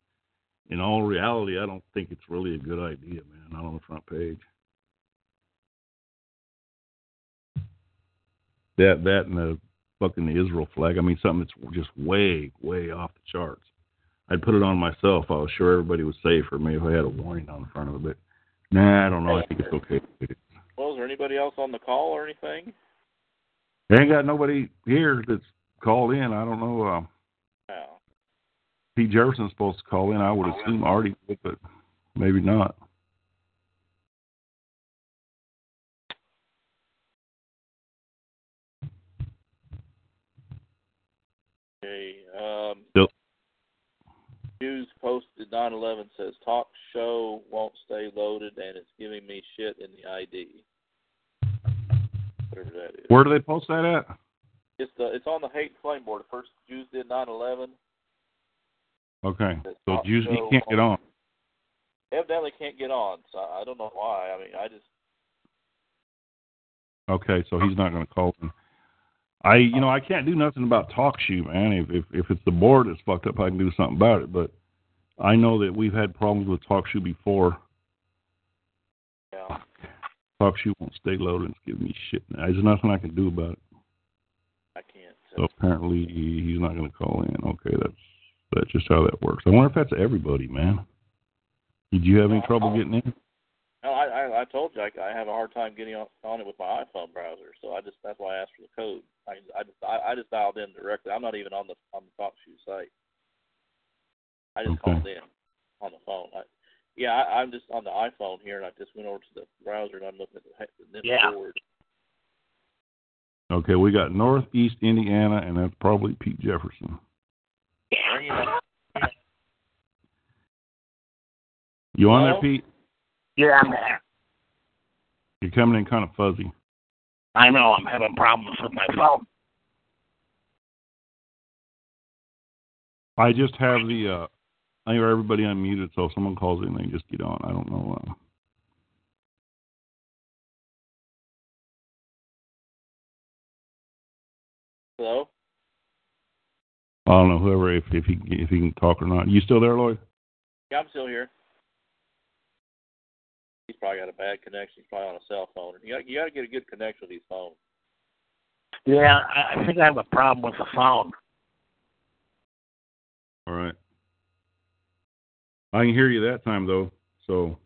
in all reality, I don't think it's really a good idea, man. Not on the front page. That that and the fucking Israel flag. I mean, something that's just way way off the charts. I'd put it on myself. I was sure everybody was safer. Maybe if I had a warning on the front of it. But nah, I don't know. I think it's okay. Well, is there anybody else on the call or anything? They ain't got nobody here that's called in. I don't know. Uh, No. Pete Jefferson's supposed to call in. I would assume Artie but maybe not. Okay. Um, Yep. News posted 9/11 says talk show won't stay loaded and it's giving me shit in the ID. Whatever that is. Where do they post that at? It's the it's on the hate and flame board. First Jews did 9/11. Okay, Says so Tuesday show can't get on. Evidently can't get on. So I don't know why. I mean, I just Okay, so he's not going to call in. I, you know, I can't do nothing about TalkShoe, man. If if if it's the board that's fucked up, I can do something about it. But I know that we've had problems with TalkShoe before. yeah. TalkShoe won't stay loaded. It's giving me shit. There's nothing I can do about it. I can't. So apparently he's not going to call in. Okay, that's that's just how that works. I wonder if that's everybody, man. Did you have any trouble getting in? No, I, I I told you I, I have a hard time getting on, on it with my iPhone browser, so I just that's why I asked for the code. I I just I, I just dialed in directly. I'm not even on the on the TalkShoe site. I just Okay. called in on the phone. I, yeah, I, I'm just on the iPhone here, and I just went over to the browser and I'm looking at the, the NIM Yeah. board. Okay, we got Northeast Indiana, and that's probably Pete Jefferson. Bring it up. You on Hello? there, Pete? Yeah, I'm there. You're coming in kind of fuzzy. I know I'm having problems with my phone. I just have the. uh I hear everybody unmuted, so if someone calls in, they just get on. I don't know. Uh, Hello. I don't know whoever if if he if he can talk or not. You still there, Lloyd? Yeah, I'm still here. He's probably got a bad connection. He's probably on a cell phone. You got you got to get a good connection with these phones. Yeah, I, I think I have a problem with the phone. All right. I can hear you that time though. So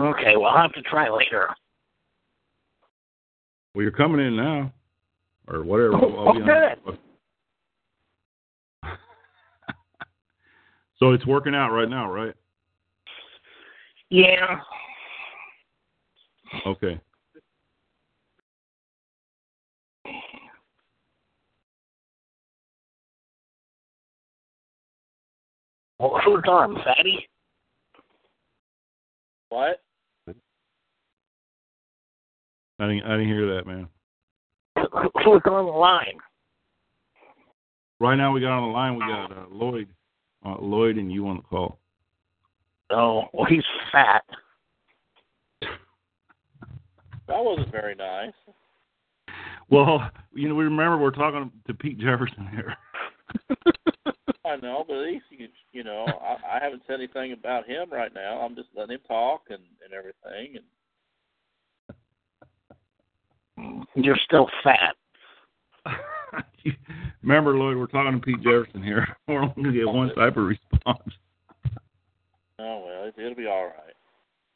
Okay, well I'll have to try later. well, you're coming in now, or whatever. Oh, I'll be so it's working out right now, right? Yeah. Okay. Well, who's on, Fatty? What? I didn't I didn't hear that, man. Who's on the line? Right now we got on the line. We got uh, Lloyd, uh, Lloyd, and you on the call. Oh, well he's fat. That wasn't very nice. Well, you know, we remember we're talking to Pete Jefferson here. I know, but at least you you know, I, I haven't said anything about him right now. I'm just letting him talk and and everything. And You're still fat. remember, Lloyd, we're talking to Pete Jefferson here. We're only going to get one type of response. oh well, it, it'll be all right.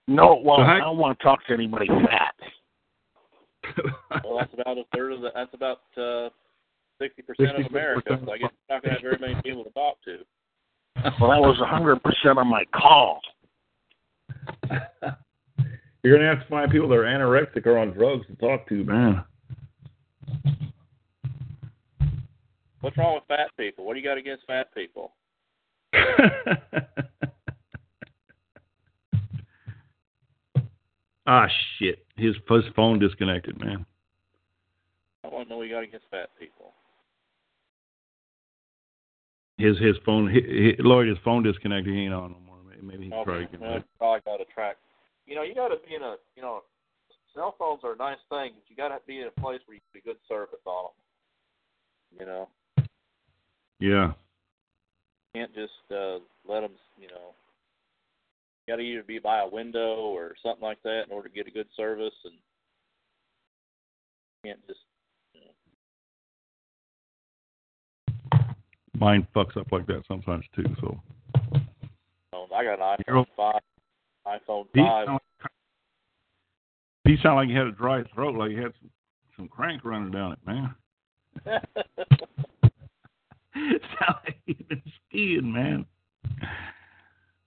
No, well, So how- I don't want to talk to anybody fat. Well, that's about a third of the. That's about uh sixty percent of America. So I guess you're not going to have very many people to talk to. Well, that was a hundred percent of my call. You're going to have to find people that are anorexic or on drugs to talk to, man. What's wrong with fat people? What do you got against fat people? ah, shit. His, his phone disconnected, man. I want to know what you got against fat people. his his phone, hi hi Lloyd, his phone disconnected. He ain't on no more. Maybe he can try Okay, again. well, probably got to track. You know, you got to be in a. You know, cell phones are a nice thing, but you got to be in a place where you get good service on them. You know, Yeah. can't just uh, let them. You know, got to either be by a window or something like that in order to get a good service, and can't just. Mine fucks up like that sometimes too. So You I got an iPhone five. iPhone five. sound like, he sound like he had a dry throat, like he had some, some crank running down it, man. sound like he's been skiing, man.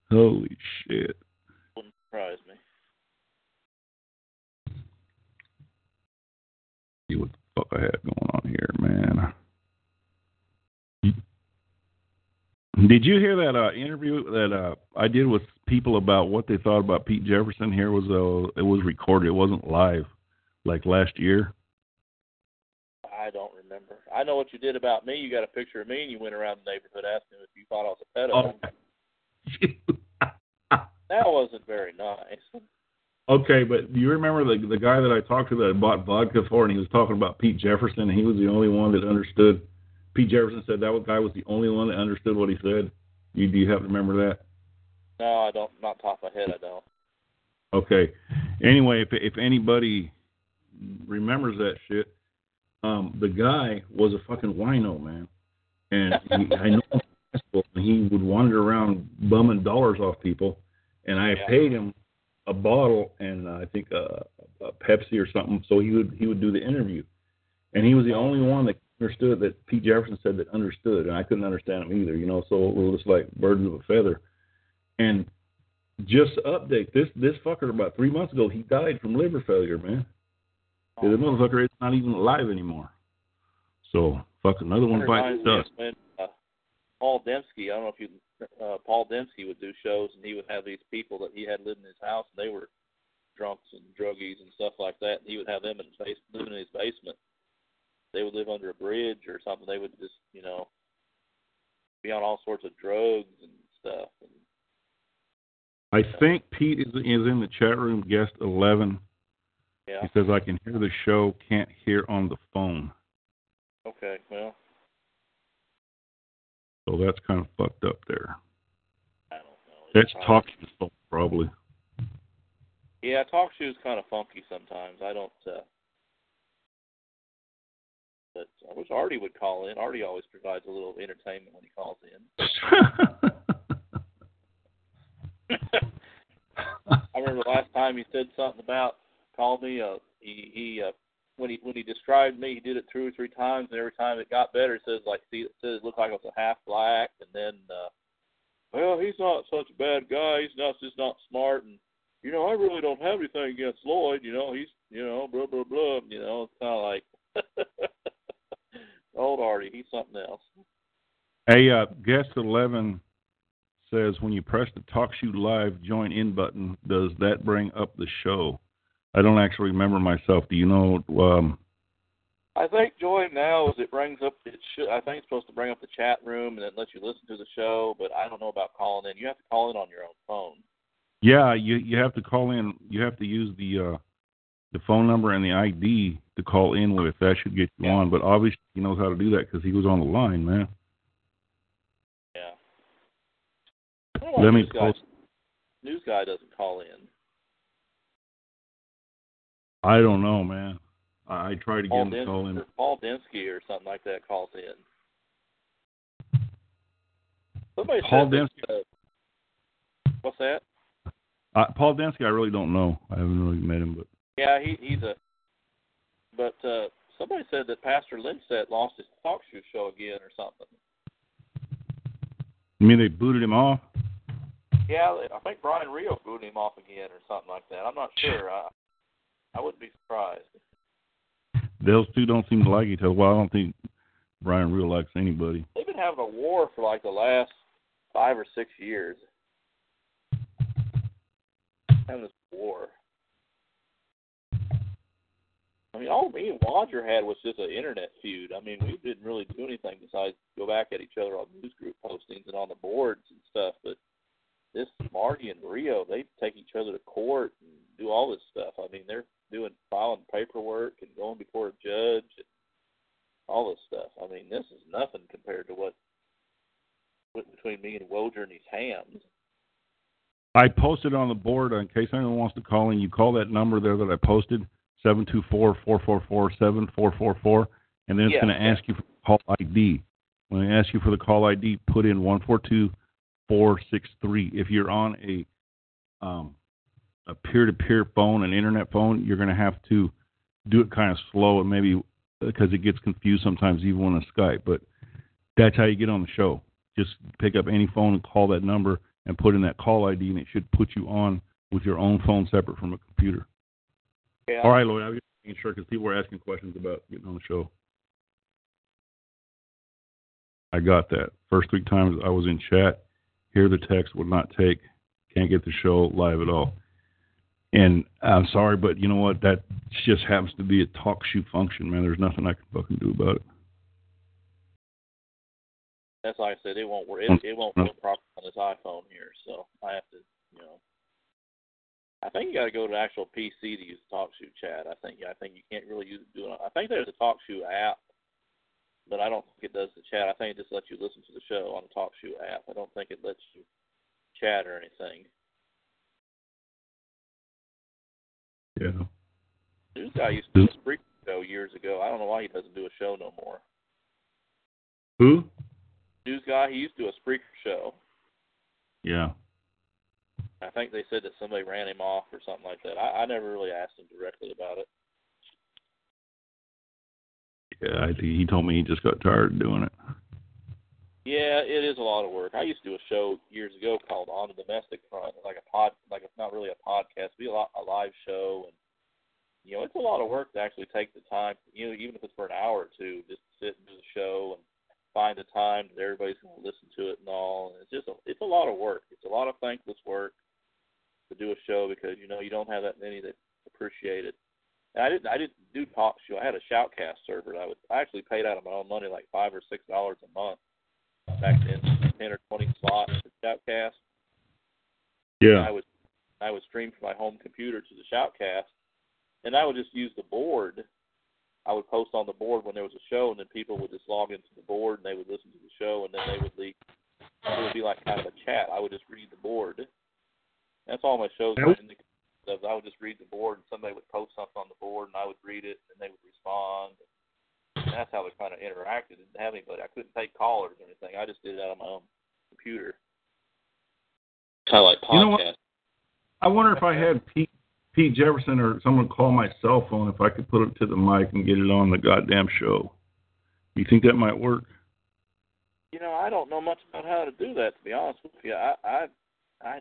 Holy shit. Wouldn't surprise me. See what the fuck I had going on here, man. Did you hear that uh, interview that uh, I did with people about what they thought about Pete Jefferson? Here was uh, it was recorded. It wasn't live, like last year. I don't remember. I know what you did about me. You got a picture of me, and you went around the neighborhood asking if you thought I was a pedo. Oh. That wasn't very nice. okay, but do you remember the the guy that I talked to that I bought vodka for, and he was talking about Pete Jefferson, and he was the only one that understood. Pete Jefferson said that guy was the only one that understood what he said. You do you have to remember that? No, I don't. Not top of my head, I don't. Okay. Anyway, if if anybody remembers that shit, um, the guy was a fucking wino, man, and he, I know him from high school, and he would wander around bumming dollars off people, and I Yeah. paid him a bottle and uh, I think a, a Pepsi or something, so he would he would do the interview, and he was the only one that understood that Pete Jefferson said that understood, and I couldn't understand him either, you know. So it was just like birds of a feather, and just to update this this fucker about three months ago he died from liver failure, man. The motherfucker is not even alive anymore. So fuck another one bites reminds dust. when uh, Paul Dembski. I don't know if you. Uh, Paul Dembski would do shows, and he would have these people that he had living in his house, and they were drunks and druggies and stuff like that. And he would have them in his base, living in his basement. They would live under a bridge or something. They would just, you know, be on all sorts of drugs and stuff. And I think Pete is is in the chat room, guest eleven. Yeah. He says I can hear the show, can't hear on the phone. Okay. Well, So that's kind of fucked up there. I don't know. That's It's talk his phone probably. Yeah, talk show's kind of funky sometimes. I don't. uh But I wish Artie would call in. Artie always provides a little entertainment when he calls in. I remember the last time he said something about called me. Uh, he he uh, when he when he described me, he did it two or three times, and every time it got better. It says like see, it says it looked like I was a half black, and then uh, well, he's not such a bad guy. He's not just not smart, and you know I really don't have anything against Lloyd. You know he's you know blah blah blah. You know it's kind of like old Artie. He's something else. Hey, uh, guest eleven says when you press the TalkShoe live join in button, does that bring up the show? I don't actually remember myself. Do you know? Um, I think join now is it brings up it should I think it's supposed to bring up the chat room and then let you listen to the show, but I don't know about calling in. You have to call in on your own phone. yeah, you you have to call in. You have to use the uh, the phone number and the ID to call in with. That should get you Yeah. on. But obviously he knows how to do that because he was on the line, man. Yeah. I don't know why Let me news guy, news guy doesn't call in. I don't know, man. I, I tried to get him to call in. Paul Densky or something like that calls in. Somebody Paul said that, uh, what's that? Uh, Paul Densky, I really don't know. I haven't really met him, but Yeah, he he's a. But uh somebody said that Pastor Lindstedt lost his talk show show again or something. I mean they booted him off. Yeah, I think Brian Rio booted him off again or something like that. I'm not sure. I I wouldn't be surprised. Those two don't seem to like each other. Well, I don't think Brian real likes anybody. They've been having a war for like the last five or six years. Having this war. I mean, all me and Roger had was just an internet feud. I mean, we didn't really do anything besides go back at each other on news group postings and on the boards and stuff. But this Marty and Rio, they take each other to court and do all this stuff. I mean, they're doing filing paperwork and going before a judge and all this stuff. I mean, this is nothing compared to what went between me and Wojger and these hams. I posted on the board in case anyone wants to call in. You call that number there that I posted seven two four four four four seven four four four, and then it's Yeah. going to ask you for the call ID. When I ask you for the call ID, put in one four two four six three. If you're on a um, a peer to peer phone, an internet phone, you're going to have to do it kind of slow and maybe uh, because it gets confused sometimes even on a Skype. But that's how you get on the show. Just pick up any phone and call that number and put in that call ID, and it should put you on with your own phone separate from a computer. Yeah. All right, Lloyd, I was just making sure because people were asking questions about getting on the show. I got that. First three times I was in chat, here the text would not take, can't get the show live at all. And I'm sorry, but you know what? That just happens to be a TalkShoe function, man. There's nothing I can fucking do about it. That's like I said, it won't work. It, Mm. it won't work properly on this iPhone here, so I have to, you know. I think you got to go to actual PC to use TalkShoe chat. I think I think you can't really use do it. I think there's a TalkShoe app, but I don't think it does the chat. I think it just lets you listen to the show on the TalkShoe app. I don't think it lets you chat or anything. Yeah. This guy used to do a Spreaker show years ago. I don't know why he doesn't do a show no more. Who? News guy, he used to do a Spreaker show. Yeah. I think they said that somebody ran him off or something like that. I, I never really asked him directly about it. Yeah, I think he told me he just got tired of doing it. Yeah, it is a lot of work. I used to do a show years ago called On the Domestic Front, like a pod, like it's not really a podcast, be a, lot, a live show, and you know it's a lot of work to actually take the time, you know, even if it's for an hour or two, just to sit and do the show and find the time that everybody's going to listen to it and all. And it's just a, it's a lot of work. It's a lot of thankless work to do a show because you know you don't have that many that appreciate it. And I didn't I didn't do talk show. I had a shoutcast server. I would I actually paid out of my own money like five or six dollars a month back then, ten or twenty slots for shoutcast. Yeah. I would I would stream from my home computer to the shoutcast, and I would just use the board. I would post on the board when there was a show, and then people would just log into the board and they would listen to the show, and then they would leave. It would be like kind of a chat. I would just read the board. That's all my shows. That were in the, I would just read the board, and somebody would post something on the board, and I would read it, and they would respond. And that's how we kind of interacted. Didn't have anybody. I couldn't take callers or anything. I just did it out of my own computer. Kind of like podcast. You know what? I wonder if I had Pete Pete Jefferson or someone call my cell phone if I could put it to the mic and get it on the goddamn show. You think that might work? You know, I don't know much about how to do that. To be honest with you, I, I, I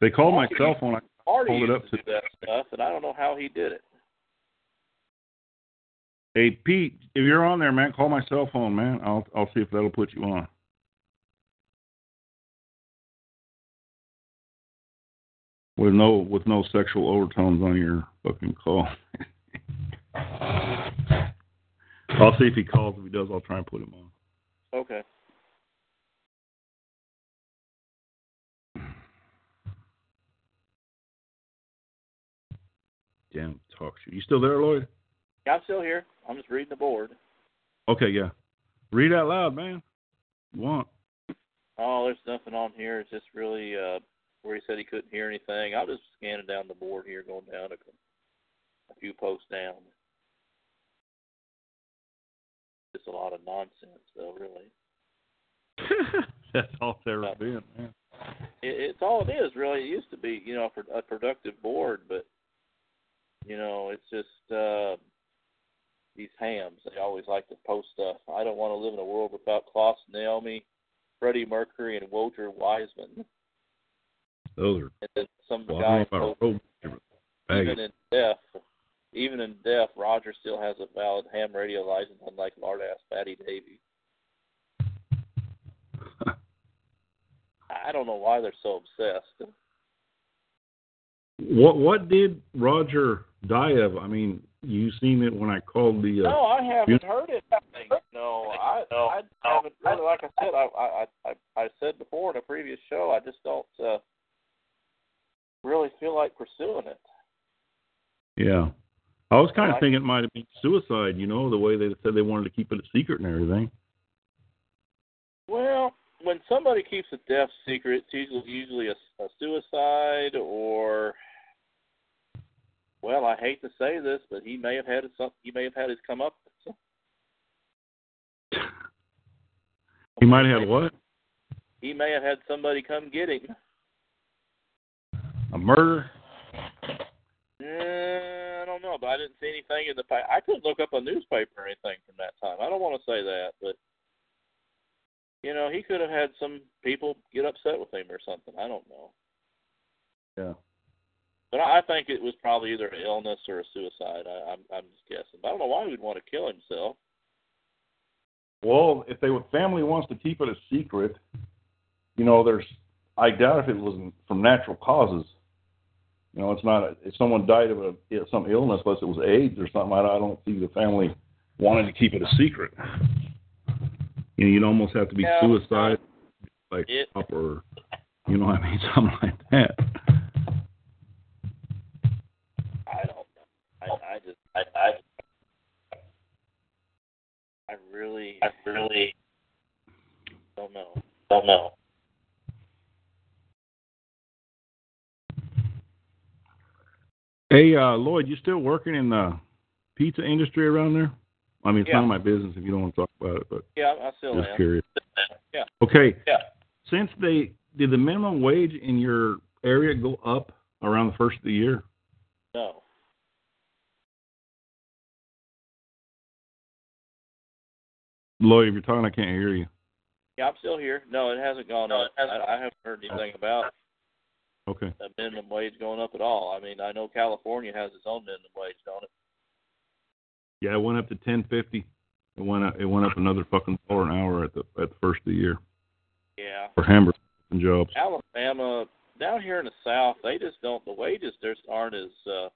they call my cell phone. I Hold it up to to- that stuff, and I don't know how he did it. Hey Pete, if you're on there, man, call my cell phone, man. I'll I'll see if that'll put you on. With no with no sexual overtones on your fucking call. I'll see if he calls. If he does, I'll try and put him on. Okay. Damn talk shit. You still there, Lloyd? Yeah, I'm still here. I'm just reading the board. Okay, yeah. Read out loud, man. You want? Oh, there's nothing on here. It's just really uh where he said he couldn't hear anything. I'm just scanning down the board here, going down a, a few posts down. Just a lot of nonsense, though. Really, That's all there ever been, man. it, it's all it is. Really, it used to be, you know, for a productive board, but you know, it's just uh these hams. They always like to post stuff. I don't want to live in a world without Klaus, Naomi, Freddie Mercury, and Wojer Wiseman. Those are And then some well, guy posted, if I wrote different baggage. even in death, even in deaf, Roger still has a valid ham radio license, unlike lard ass Fatty Davy. I don't know why they're so obsessed. What what did Roger die of? I mean, you seen it when I called the. Uh, no, I haven't heard it. No, I, No, I haven't really. Like I said, I, I, I, I said before in a previous show, I just don't uh, really feel like pursuing it. Yeah. I was kind of Like- thinking it might have been suicide, you know, the way they said they wanted to keep it a secret and everything. Well, when somebody keeps a death secret, it's usually usually a, a suicide or. Well, I hate to say this, but he may have had some. He may have had his come up. He might have had what? He may have had somebody come get him. A murder? Eh, I don't know, but I didn't see anything in the pa I couldn't look up a newspaper or anything from that time. I don't want to say that, but you know, he could have had some people get upset with him or something. I don't know, Yeah. But I I think it was probably either an illness or a suicide. I, I'm I'm just guessing. But I don't know why he would want to kill himself. Well, if they would family wants to keep it a secret, you know, there's I doubt if it was from natural causes. You know, it's not a, if someone died of a some illness, unless it was AIDS or something. I, I don't see the family wanting to keep it a secret. You know, you'd almost have to be Yeah. suicide, like It- or you know what I mean, something like that. I don't know. I I just I I I really I really don't know. don't know. Hey, uh, Lloyd, you still working in the pizza industry around there? I mean, it's Yeah. none of my business if you don't want to talk about it, but Yeah, I still just am. curious. Yeah. Okay. Yeah. Since they did the minimum wage in your area go up around the first of the year? No. Lloyd, if you're talking, I can't hear you. Yeah, I'm still here. No, it hasn't gone up. hasn't. I, I haven't heard anything about Okay. the minimum wage going up at all. I mean, I know California has its own minimum wage, don't it? Yeah, it went up to ten fifty. It went up. It went up another fucking dollar an hour at the at the first of the year Yeah. for hamburger jobs. Alabama, down here in the South, they just don't. The wages there aren't as uh,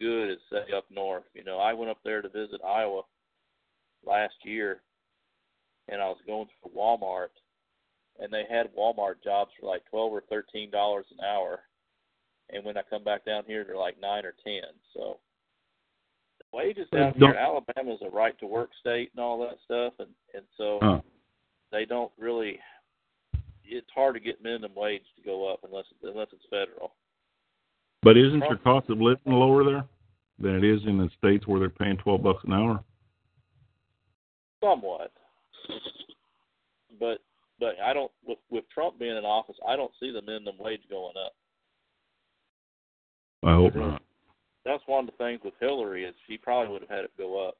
good as say up north. You know, I went up there to visit Iowa last year, and I was going to Walmart, and they had Walmart jobs for like twelve or thirteen dollars an hour, and when I come back down here, they're like nine or ten. So the wages down here, Alabama's a right to work state and all that stuff, and and so Huh. they don't really. It's hard to get minimum wage to go up unless unless it's federal. But isn't your cost of living lower there than it is in the states where they're paying twelve bucks an hour? Somewhat, but but I don't with with Trump being in office, I don't see the minimum wage going up. I hope not. That's one of the things with Hillary is she probably would have had it go up.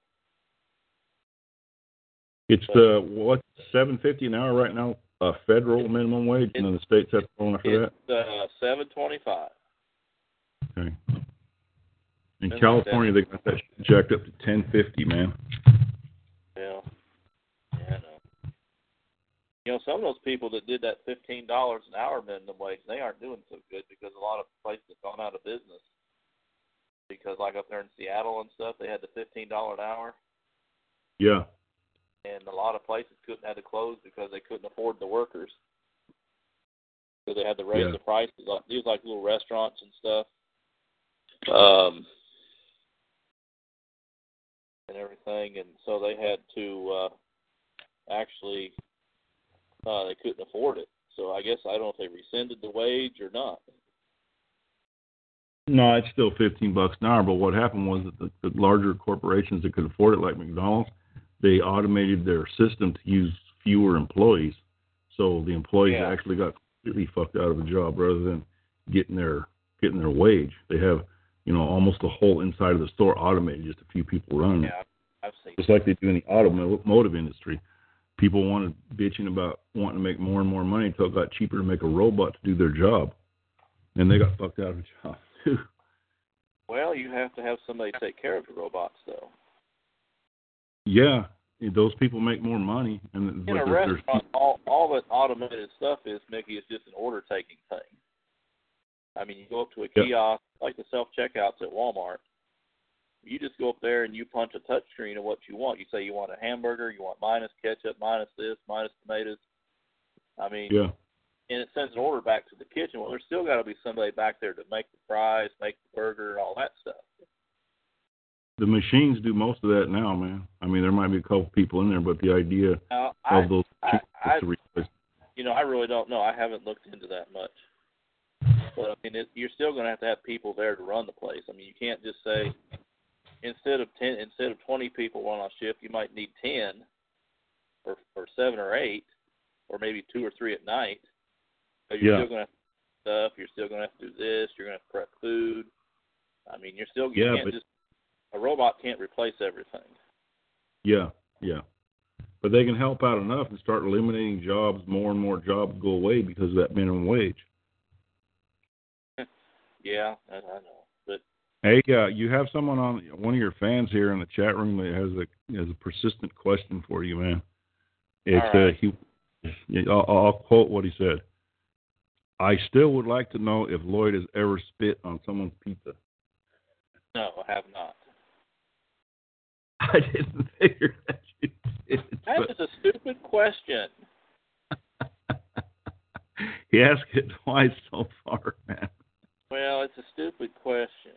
It's the what seven fifty an hour right now, uh, federal minimum wage, and then the states have to go after that. It's uh, seven twenty five. Okay. In California, they got that jacked up to ten fifty, man. Yeah. Yeah, I know. You know, some of those people that did that fifteen dollars an hour minimum wage, they aren't doing so good because a lot of places have gone out of business. Because like up there in Seattle and stuff, they had the fifteen dollar an hour, Yeah. and a lot of places couldn't had to close because they couldn't afford the workers. So they had to raise Yeah. the prices. Like these like little restaurants and stuff. Um. And everything, and so they had to uh actually uh they couldn't afford it. So I guess I don't know if they rescinded the wage or not. No, it's still fifteen bucks an hour. But what happened was that the, the larger corporations that could afford it, like McDonald's, they automated their system to use fewer employees. So the employees Yeah. actually got completely fucked out of a job rather than getting their getting their wage. They have, you know, almost the whole inside of the store automated, just a few people running it. Yeah, I've seen. just like they do in the automotive industry. People wanted bitching about wanting to make more and more money until it got cheaper to make a robot to do their job, and they got fucked out of a job too. Well, you have to have somebody take care of the robots, though. Yeah, those people make more money, and In a restaurant, all all that automated stuff is, Mickey, is just an order taking thing. I mean, you go up to a Yep. kiosk like the self checkouts at Walmart, You just go up there and you punch a touch screen of what you want. You say you want a hamburger, you want minus ketchup, minus this, minus tomatoes. I mean, Yeah. and it sends an order back to the kitchen. Well, there's still got to be somebody back there to make the fries, make the burger, and all that stuff. The machines do most of that now, man. I mean, there might be a couple people in there, but the idea Now, I, of those I, I, replace. you know, I really don't know. I haven't looked into that much. But I mean, it, you're still going to have to have people there to run the place. I mean, you can't just say instead of ten, instead of 20 people on a shift, you might need 10, or or seven or eight, or maybe two or three at night. But you're Yeah. still going to have stuff. You're still going to have to do this. You're going to prep food. I mean, you're still you Yeah, can't but- just a robot can't replace everything. Yeah, yeah. But they can help out enough and start eliminating jobs. More and more jobs go away because of that minimum wage. Yeah, I, I know, Hey, uh, you have someone on one of your fans here in the chat room that has a has a persistent question for you, man. It's All right. uh, he. I'll, I'll quote what he said. I still would like to know if Lloyd has ever spit on someone's pizza. no, I have not. I didn't figure that you did. That but- is a stupid question. he asked it twice so far, man. Well, it's a stupid question.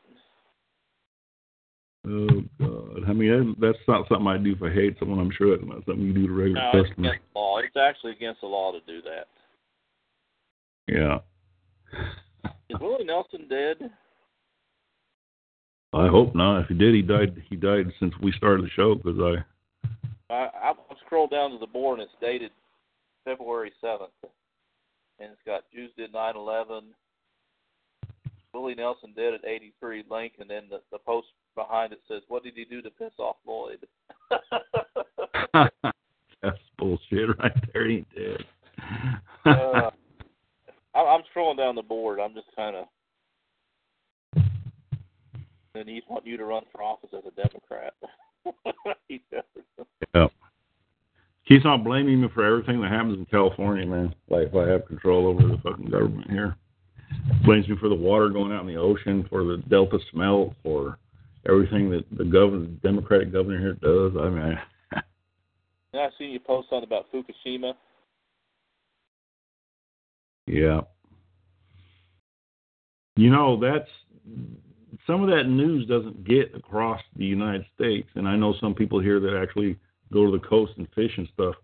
Oh God! I mean, that- that's not something I do for hate someone. I'm sure that's not something you do to regular No, it's against the law. It's actually against the law to do that. Yeah. Is Willie Nelson dead? I hope not. If he did, he died. He died since we started the show because I. I, I scrolled down to the board and it's dated February 7th. And it's got Jews did 9 11. Willie Nelson dead at 83, link, and then the, the post behind it says, What did he do to piss off Lloyd? that's bullshit right there. He did. uh, I, I'm scrolling down the board. I'm just kind of. And he's wanting you to run for office as a Democrat. He yeah. Keeps on blaming me for everything that happens in California, man. Like if I have control over the fucking government here. Blames me for the water going out in the ocean, for the Delta smelt, for everything that the governor, Democratic governor here does. I mean, I, Now I seen you post something about Fukushima. Yeah. You know, that's some of that news doesn't get across the United States. And I know some people here that actually go to the coast and fish and stuff.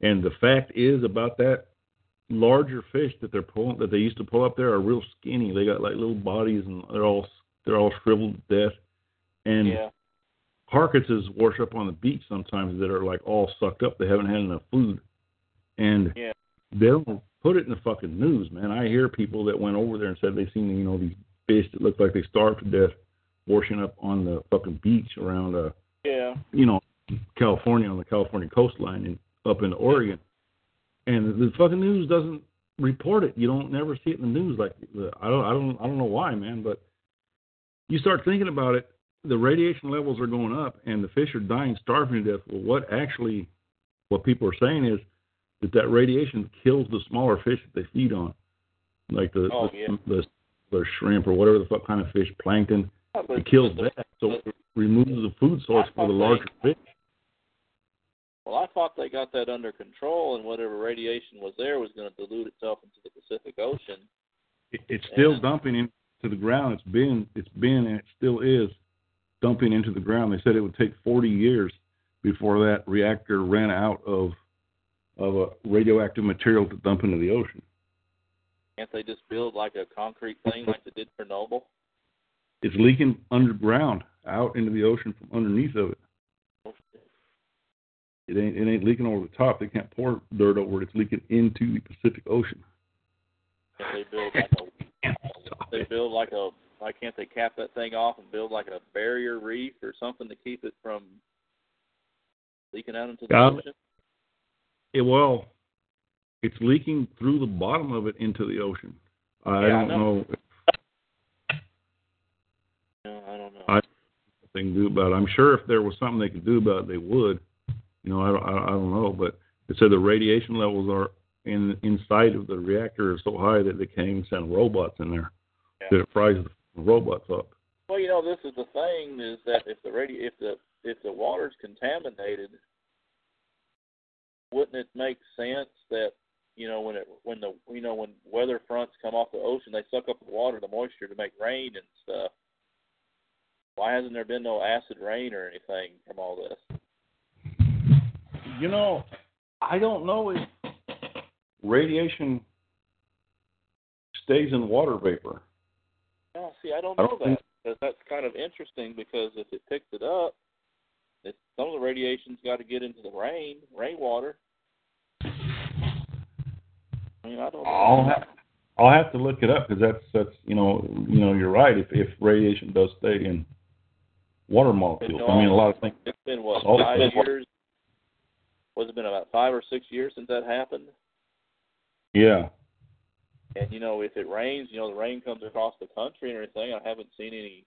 And the fact is about that larger fish that they're pulling that they used to pull up there are real skinny. They got like little bodies and they're all they're all shriveled to death. And Yeah. carcasses wash up on the beach sometimes that are like all sucked up. They haven't had enough food, and Yeah. they don't put it in the fucking news, man. I hear people that went over there and said they seen you know these fish that look like they starved to death washing up on the fucking beach around uh Yeah. you know California on the California coastline and up in Oregon, and the fucking news doesn't report it. You don't never see it in the news. Like I don't I don't I don't know why, man, but you start thinking about it. The radiation levels are going up, and the fish are dying, starving to death. Well, what actually, what people are saying is that that radiation kills the smaller fish that they feed on, like the Oh, the, yeah. the, the shrimp or whatever the fuck kind of fish, plankton. Oh, yeah, It kills but- that, so it removes the food source for the larger fish. Well, I thought they got that under control, and whatever radiation was there was going to dilute itself into the Pacific Ocean. It, it's still Yeah. dumping into the ground. It's been, it's been, and it still is dumping into the ground. They said it would take 40 years before that reactor ran out of of a radioactive material to dump into the ocean. Can't they just build like a concrete thing like they did for Chernobyl? It's leaking underground, out into the ocean from underneath of it. It ain't, it ain't leaking over the top. They can't pour dirt over it. It's leaking into the Pacific Ocean. Can't they build like a they build like a why can't they cap that thing off and build like a barrier reef or something to keep it from leaking out into the Yeah. ocean? It, well, it's leaking through the bottom of it into the ocean. I Yeah, don't know. know No, I don't know. I- they can do about it. I'm sure if there was something they could do about it, they would. You know, I don't, I I don't know, but it said the radiation levels are in inside of the reactor are so high that they can't even send robots in there. Yeah. That it fries the robots up. Well, you know, this is the thing: is that if the radio, if the if the water's contaminated, wouldn't it make sense that you know when it when the you know when weather fronts come off the ocean, they suck up the water, the moisture to make rain and stuff. Why hasn't there been no acid rain or anything from all this? You know, I don't know if radiation stays in water vapor. No, see, I don't I know don't that because that's kind of interesting because if it picks it up, it, some of the radiation's got to get into the rain, rainwater. I mean, I don't know. I'll have, I'll have to look it up because that's that's you know you know you're right. If if radiation does stay in water molecules, I mean a lot of things. It's been what Oh, five it's- years? Was it been about five or six years since that happened? Yeah, And you know, if it rains, you know, the rain comes across the country and everything. I haven't seen any.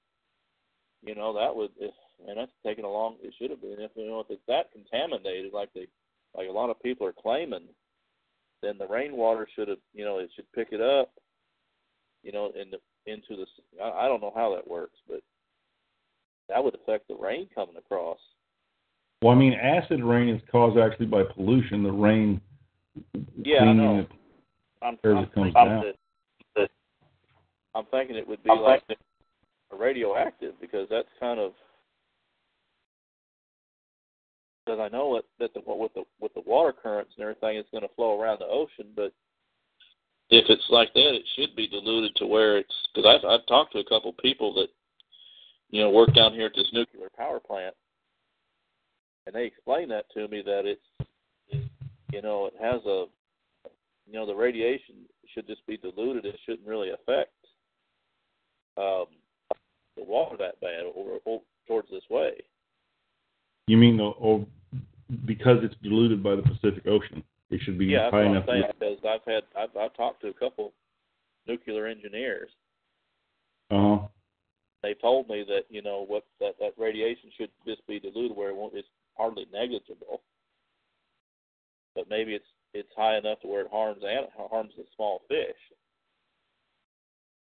You know, that would, if, and that's taken a long. It should have been. If you know, if it's that contaminated, like they, like a lot of people are claiming, then the rainwater should have. You know, it should pick it up. You know, in the into the. I, I don't know how that works, but that would affect the rain coming across. well, I mean acid rain is caused actually by pollution. The rain Yeah, I cleaning know. it- I'm, I'm it comes thinking down. that, that I'm thinking it would be like radioactive because that's kind of because I know it, that the with the with the water currents and everything, it's going to flow around the ocean. But if it's like that, it should be diluted to where it's because I've I've talked to a couple people that you know work down here at this nuclear power plant, and they explain that to me that it's you know it has a you know the radiation should just be diluted. It shouldn't really affect um, the water that bad or, or towards this way. You mean the or because it's diluted by the Pacific Ocean, it should be Yeah, high enough. saying because I've had I've, I've talked to a couple nuclear engineers. Uh huh. They told me that you know what that that radiation should just be diluted where it won't, it's hardly negligible. But maybe it's it's high enough to where it harms an, harms the small fish.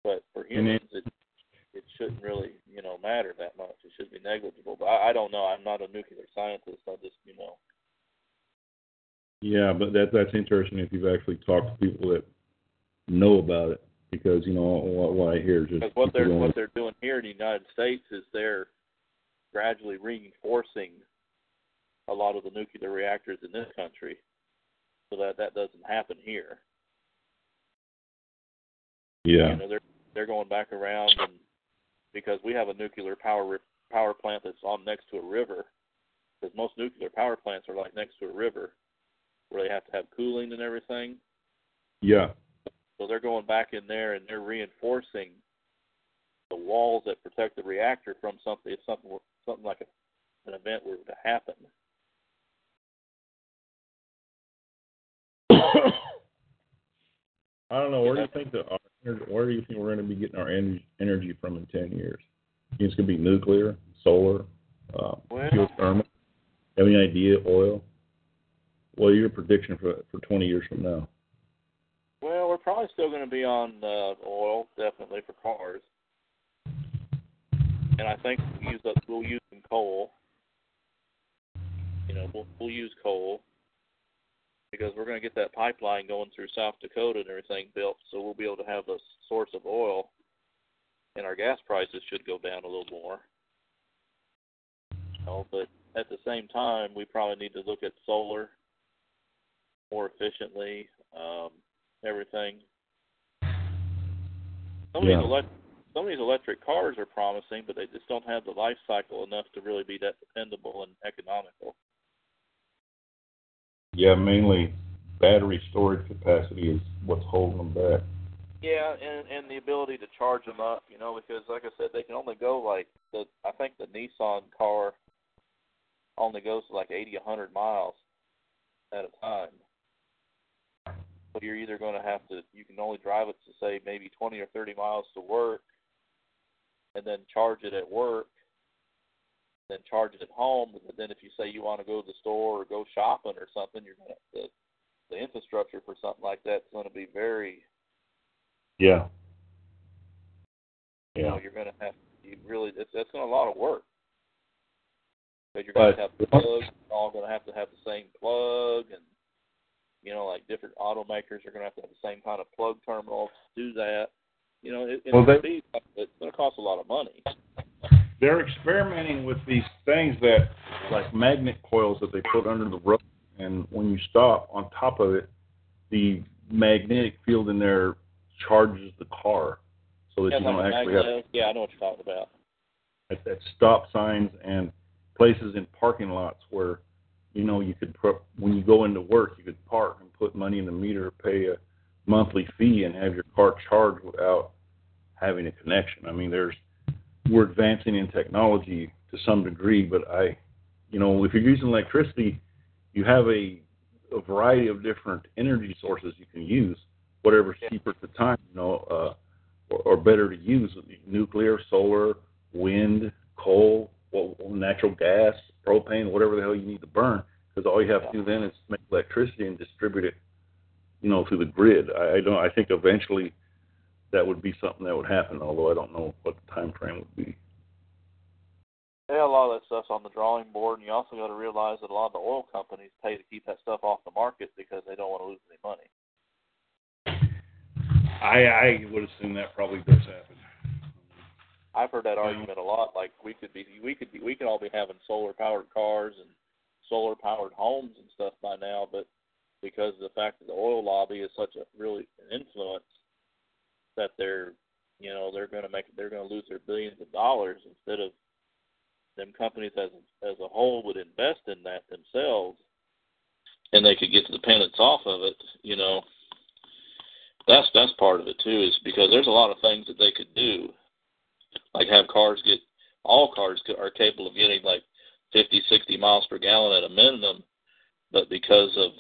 But for humans, it it shouldn't really you know matter that much. It should be negligible. But I, I don't know. I'm not a nuclear scientist. I just you know Yeah, but that that's interesting if you've actually talked to people that know about it because you know what, what I hear is just what they're what they're doing here in the United States is they're gradually reinforcing a lot of the nuclear reactors in this country, so that that doesn't happen here. yeah You know, they're they're going back around and because we have a nuclear power power plant that's on next to a river. Because most nuclear power plants are like next to a river, where they have to have cooling and everything. yeah So they're going back in there and they're reinforcing the walls that protect the reactor from something if something were, something like a, an event were to happen. I don't know. Where do you think that our where do you think we're going to be getting our energy energy from in ten years? It's going to be nuclear, solar, uh, Well- geothermal? Have any idea? Oil? What are your prediction for for twenty years from now? Well, we're probably still going to be on uh, oil, definitely for cars, and I think we'll use we'll use some coal. You know, we'll we'll use coal because we're going to get that pipeline going through South Dakota and everything built, so we'll be able to have a source of oil, and our gas prices should go down a little more. You know, but at the same time, we probably need to look at solar more efficiently. Um, everything. Some of Yeah. these elect- some of these electric cars are promising, but they just don't have the life cycle enough to really be that dependable and economical. Yeah, mainly battery storage capacity is what's holding them back. Yeah, and and the ability to charge them up, you know, because like I said, they can only go like the I think the Nissan car only goes like eighty, a hundred miles at a time. So you're either going to have to you can only drive it to say maybe twenty or thirty miles to work, and then charge it at work, then charge it at home. But then if you say you want to go to the store or go shopping or something, you're to the the infrastructure for something like that is going to be very Yeah. you know, you're going to have you really it's that's going to a lot of work. Because you're going But- to have the plugs, all going to have to have the same plug, and you know, like different automakers are going to have to have the same kind of plug terminal to do that. You know, it, Well, they- it's going to cost a lot of money. They're experimenting with these things that, like magnet coils that they put under the roof, and when you stop on top of it, the magnetic field in there charges the car, so that Yeah, you don't a actually have. Yeah, I know what you're talking about. at, at stop signs and places in parking lots where you know you could put when you go into work you could park and put money in the meter pay a monthly fee and have your car charged without having a connection i mean there's we're advancing in technology to some degree but i you know if you're using electricity you have a a variety of different energy sources you can use whatever's cheaper at the time you know uh or, or better to use nuclear solar wind, coal, well, natural gas, propane, whatever the hell you need to burn. Because all you have to do then is make electricity and distribute it, you know, through the grid. I, I don't. I think eventually that would be something that would happen. Although I don't know what the time frame would be. Yeah, a lot of that stuff's on the drawing board, and you also got to realize that a lot of the oil companies pay to keep that stuff off the market because they don't want to lose any money. I I would assume that probably does happen. I've heard that argument a lot. Like we could be, we could be, we could all be having solar powered cars and solar powered homes and stuff by now, but because of the fact that the oil lobby is such a really an influence that they're, you know, they're going to make, they're going to lose their billions of dollars instead of them companies as as a whole would invest in that themselves, and they could get the dependence off of it. You know, that's that's part of it too, is because there's a lot of things that they could do like have cars get all cars are capable of getting like 50 60 miles per gallon at a minimum but because of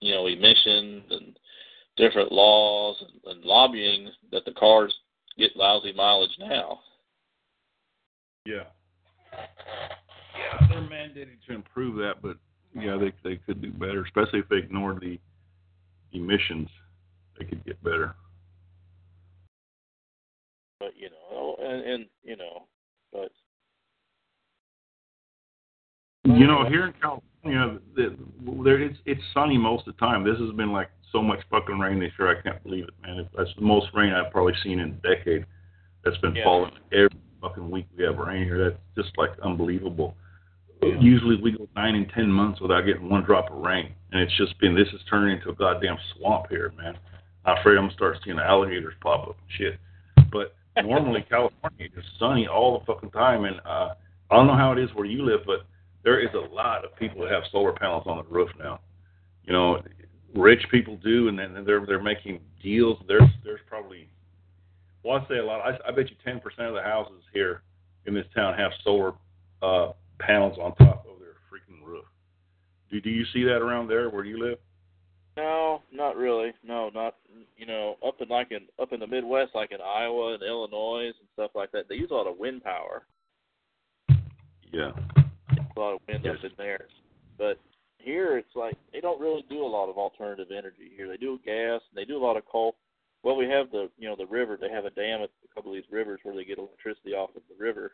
you know emissions and different laws and, and lobbying that the cars get lousy mileage now Yeah. Yeah, they're mandated to improve that, but yeah, they they could do better, especially if they ignore the emissions. They could get better. but you know oh, and, and you know but You know, here in California, there it's it's sunny most of the time. This has been like so much fucking rain this year. I can't believe it, man. That's the most rain I've probably seen in a decade. That's been Yeah. falling every fucking week. We have rain here. That's just like unbelievable. Usually we go nine and ten months without getting one drop of rain, and it's just been this is turning into a goddamn swamp here, man. I'm afraid I'm gonna start seeing alligators pop up and shit. But normally California is sunny all the fucking time, and uh, I don't know how it is where you live, but there is a lot of people that have solar panels on the roof now. You know, rich people do, and then they're they're making deals. There's there's probably, well, I say a lot. I, I bet you ten percent of the houses here in this town have solar uh, panels on top of their freaking roof. Do do you see that around there where you live? no not really no not you know up in like in up in the midwest like in iowa and illinois and stuff like that they use a lot of wind power Yeah. a lot of wind up in there. But here it's like they don't really do a lot of alternative energy here. They do gas, and they do a lot of coal. Well, we have the you know the river. They have a dam at a couple of these rivers where they get electricity off of the river.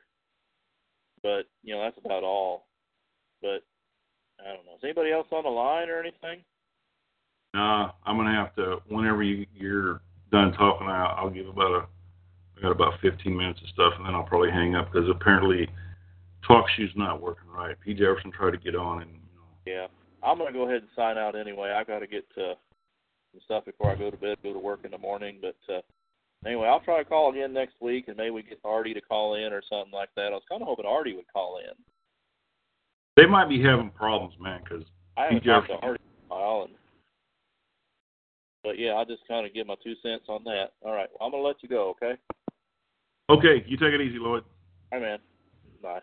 But you know that's about all. But I don't know. Is anybody else on the line or anything? Nah, I'm gonna have to. Whenever you, you're done talking, I'll, I'll give about a. I got about 15 minutes of stuff, and then I'll probably hang up because apparently, talk shoe's not working right. P. Jefferson tried to get on, and you know, Yeah, I'm gonna go ahead and sign out anyway. I got to get to some stuff before I go to bed, go to work in the morning. But uh, anyway, I'll try to call again next week, and maybe we get Artie to call in or something like that. I was kind of hoping Artie would call in. they might be having problems, man. Because I haven't He talked to Artie in a while, and but yeah, I'll just kind of give my two cents on that. All right, well, I'm gonna let you go. Okay. okay, you take it easy, Lloyd. Hi, man. Bye.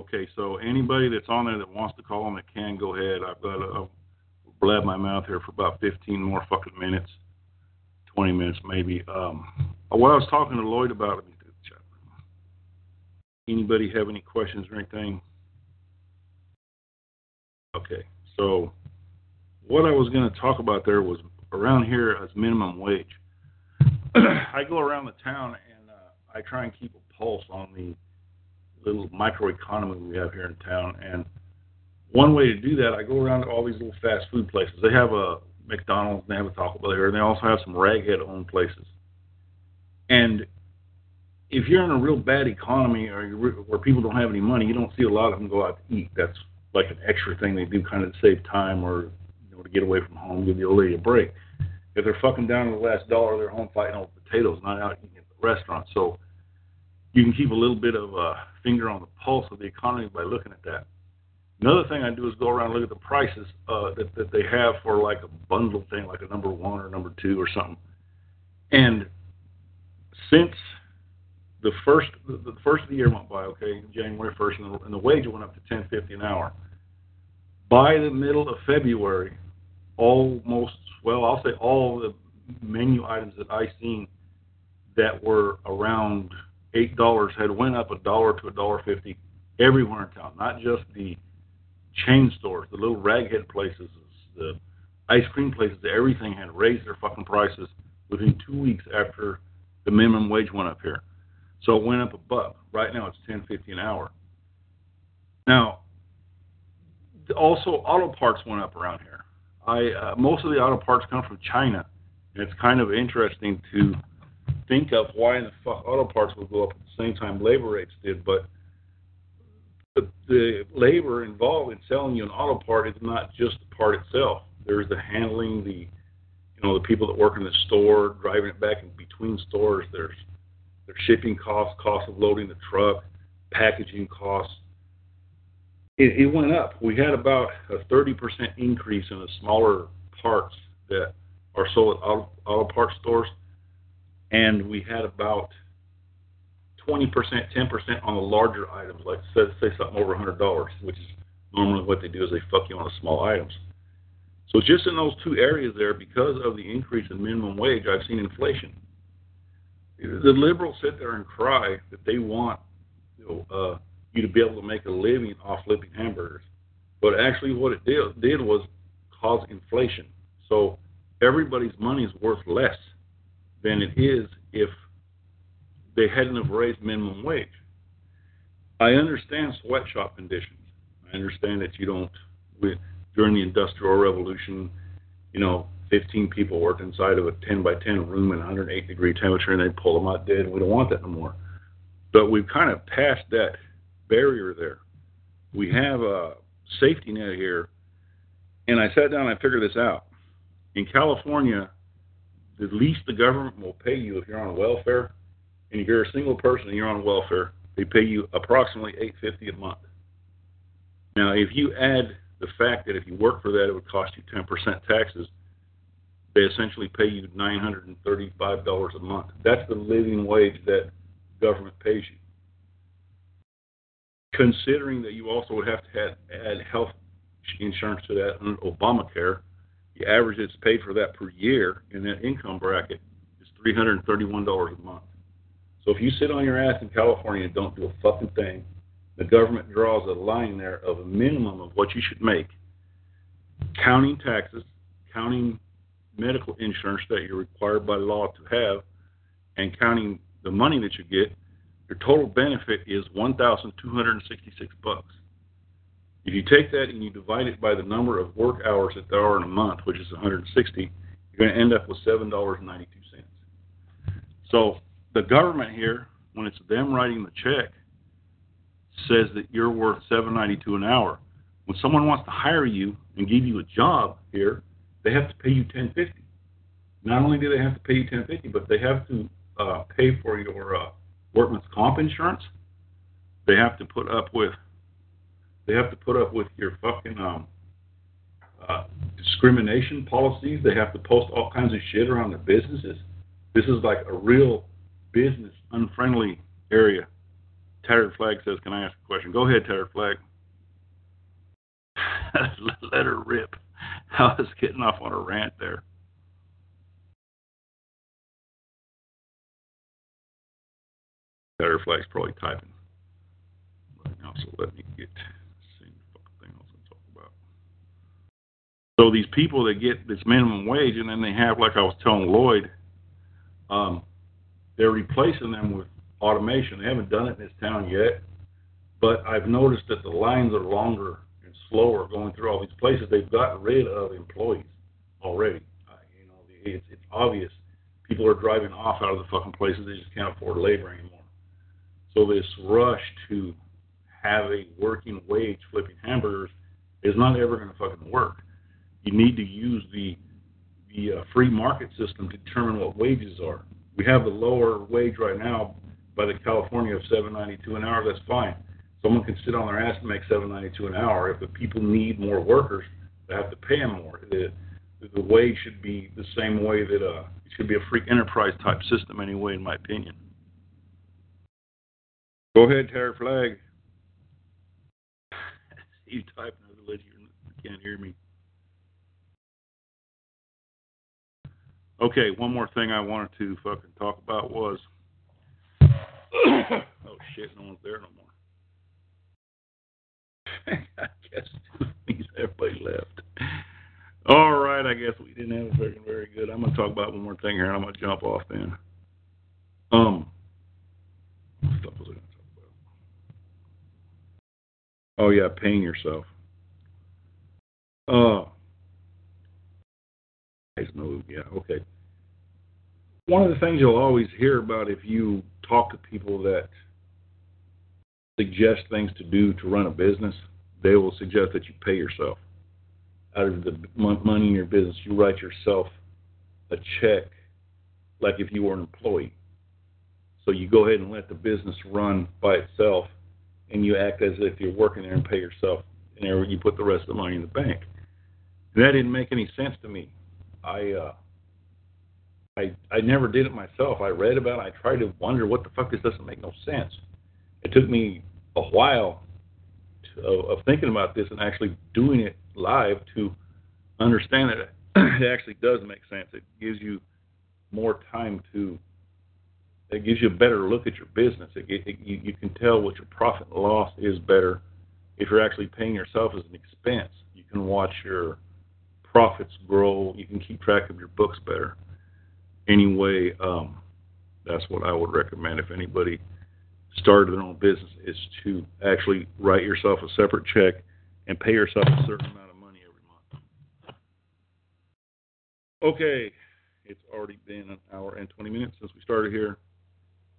Okay, so anybody that's on there that wants to call and that can go ahead. I've got to blab my mouth here for about 15 more fucking minutes, 20 minutes maybe. Um, what I was talking to Lloyd about. Anybody have any questions or anything? Okay, so what I was going to talk about there was around here as minimum wage. I go around the town and uh, I try and keep a pulse on the little microeconomy we have here in town. And one way to do that, I go around to all these little fast food places. They have a McDonald's, they have a Taco Bell here, and they also have some raghead owned places. And if you're in a real bad economy or you're, where people don't have any money, you don't see a lot of them go out to eat. That's like an extra thing they do, kind of to save time or you know to get away from home, give the old lady a break. If they're fucking down to the last dollar, they're home fighting over potatoes, not out eating at the restaurant. So you can keep a little bit of a finger on the pulse of the economy by looking at that. Another thing I do is go around and look at the prices uh, that that they have for like a bundle thing, like a number one or number two or something. And since the first the, the first of the year went by, okay, January first, and the, and the wage went up to ten fifty an hour. By the middle of February, almost well, I'll say all the menu items that I seen that were around eight dollars had went up a dollar to a dollar fifty everywhere in town, not just the chain stores, the little raghead places, the ice cream places, everything had raised their fucking prices within two weeks after the minimum wage went up here. So it went up a buck. Right now it's ten fifty an hour. Now, also auto parts went up around here. I uh, most of the auto parts come from China, and it's kind of interesting to think of why in the fuck auto parts would go up at the same time labor rates did, but the, the labor involved in selling you an auto part is not just the part itself. There's the handling, the you know the people that work in the store, driving it back in between stores. There's there's shipping costs, cost of loading the truck, packaging costs. It, it went up. We had about a 30% increase in the smaller parts that are sold at auto, auto parts stores, and we had about 20%, 10% on the larger items, like say, say something over $100, which is normally what they do is they fuck you on the small items. So just in those two areas there, because of the increase in minimum wage, I've seen inflation. The liberals sit there and cry that they want you, know, uh, you to be able to make a living off flipping hamburgers, but actually what it did, did was cause inflation. So everybody's money is worth less than it is if they hadn't have raised minimum wage. I understand sweatshop conditions. I understand that you don't, with, during the Industrial Revolution, you know, 15 people worked inside of a 10 by 10 room in 108 degree temperature and they pull them out dead. We don't want that no more. But we've kind of passed that barrier there. We have a safety net here, and I sat down and I figured this out. In California, the least the government will pay you if you're on welfare, and if you're a single person and you're on welfare, they pay you approximately 850 a month. Now, if you add the fact that if you work for that, it would cost you 10% taxes, they essentially pay you $935 a month. That's the living wage that government pays you. Considering that you also would have to add health insurance to that under Obamacare, the average that's paid for that per year in that income bracket is $331 a month. So if you sit on your ass in California and don't do a fucking thing, the government draws a line there of a minimum of what you should make, counting taxes, counting medical insurance that you're required by law to have, and counting the money that you get, your total benefit is 1,266 bucks. If you take that and you divide it by the number of work hours that there are in a month, which is 160, you're going to end up with $7.92. So the government here, when it's them writing the check, says that you're worth 7.92 an hour. When someone wants to hire you and give you a job here, they have to pay you 10.50. Not only do they have to pay you 10.50, but they have to uh, pay for your uh, workman's comp insurance. They have to put up with they have to put up with your fucking um, uh, discrimination policies. They have to post all kinds of shit around their businesses. This is like a real business unfriendly area. Tattered Flag says, "Can I ask a question?" Go ahead, Tattered Flag. Let her rip. I was getting off on a rant there. Tattered Flag's probably typing right now, so let me get see fucking thing else to talk about. So these people that get this minimum wage, and then they have, like I was telling Lloyd, um, they're replacing them with automation. They haven't done it in this town yet, but I've noticed that the lines are longer and slower going through all these places. They've gotten rid of employees already. Uh, you know, it's, it's obvious people are driving off out of the fucking places. They just can't afford labor anymore. So this rush to have a working wage flipping hamburgers is not ever going to fucking work. You need to use the the uh, free market system to determine what wages are. We have the lower wage right now by the California of 7.92 an hour. That's fine. Someone can sit on their ass and make 7.92 an hour. If the people need more workers, they have to pay them more. The, the wage should be the same way that uh, it should be a free enterprise type system anyway, in my opinion. Go ahead, Tattered Flag. you typing over the you can't hear me. Okay, one more thing I wanted to fucking talk about was oh shit, no one's there no more. I guess everybody left. All right, I guess we didn't have a very very good. I'm gonna talk about one more thing here and I'm gonna jump off then. Um what was I gonna talk about? Oh yeah, paying yourself. Uh no, yeah, okay. One of the things you'll always hear about if you talk to people that suggest things to do to run a business, they will suggest that you pay yourself. Out of the money in your business, you write yourself a check like if you were an employee. So you go ahead and let the business run by itself, and you act as if you're working there and pay yourself, and you put the rest of the money in the bank. That didn't make any sense to me. I uh, I I never did it myself. I read about it. I tried to wonder what the fuck this doesn't make no sense. It took me a while to, of, thinking about this and actually doing it live to understand that it actually does make sense. It gives you more time to. It gives you a better look at your business. It, it, you, you can tell what your profit and loss is better if you're actually paying yourself as an expense. You can watch your profits grow. You can keep track of your books better. Anyway, um, that's what I would recommend if anybody started their own business is to actually write yourself a separate check and pay yourself a certain amount of money every month. Okay, it's already been an hour and 20 minutes since we started here.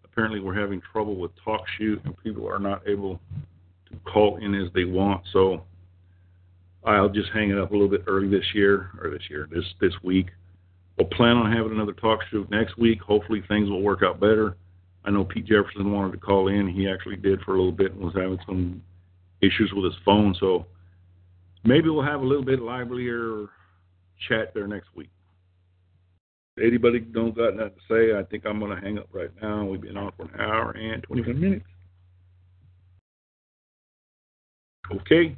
Apparently, we're having trouble with TalkShoe, and people are not able to call in as they want. So I'll just hang it up a little bit early this year or this year, this this week. We'll plan on having another talk show next week. Hopefully things will work out better. I know Pete Jefferson wanted to call in. He actually did for a little bit and was having some issues with his phone. So maybe we'll have a little bit livelier chat there next week. Anybody don't got nothing to say? I think I'm going to hang up right now. We've been on for an hour and 25 minutes. Okay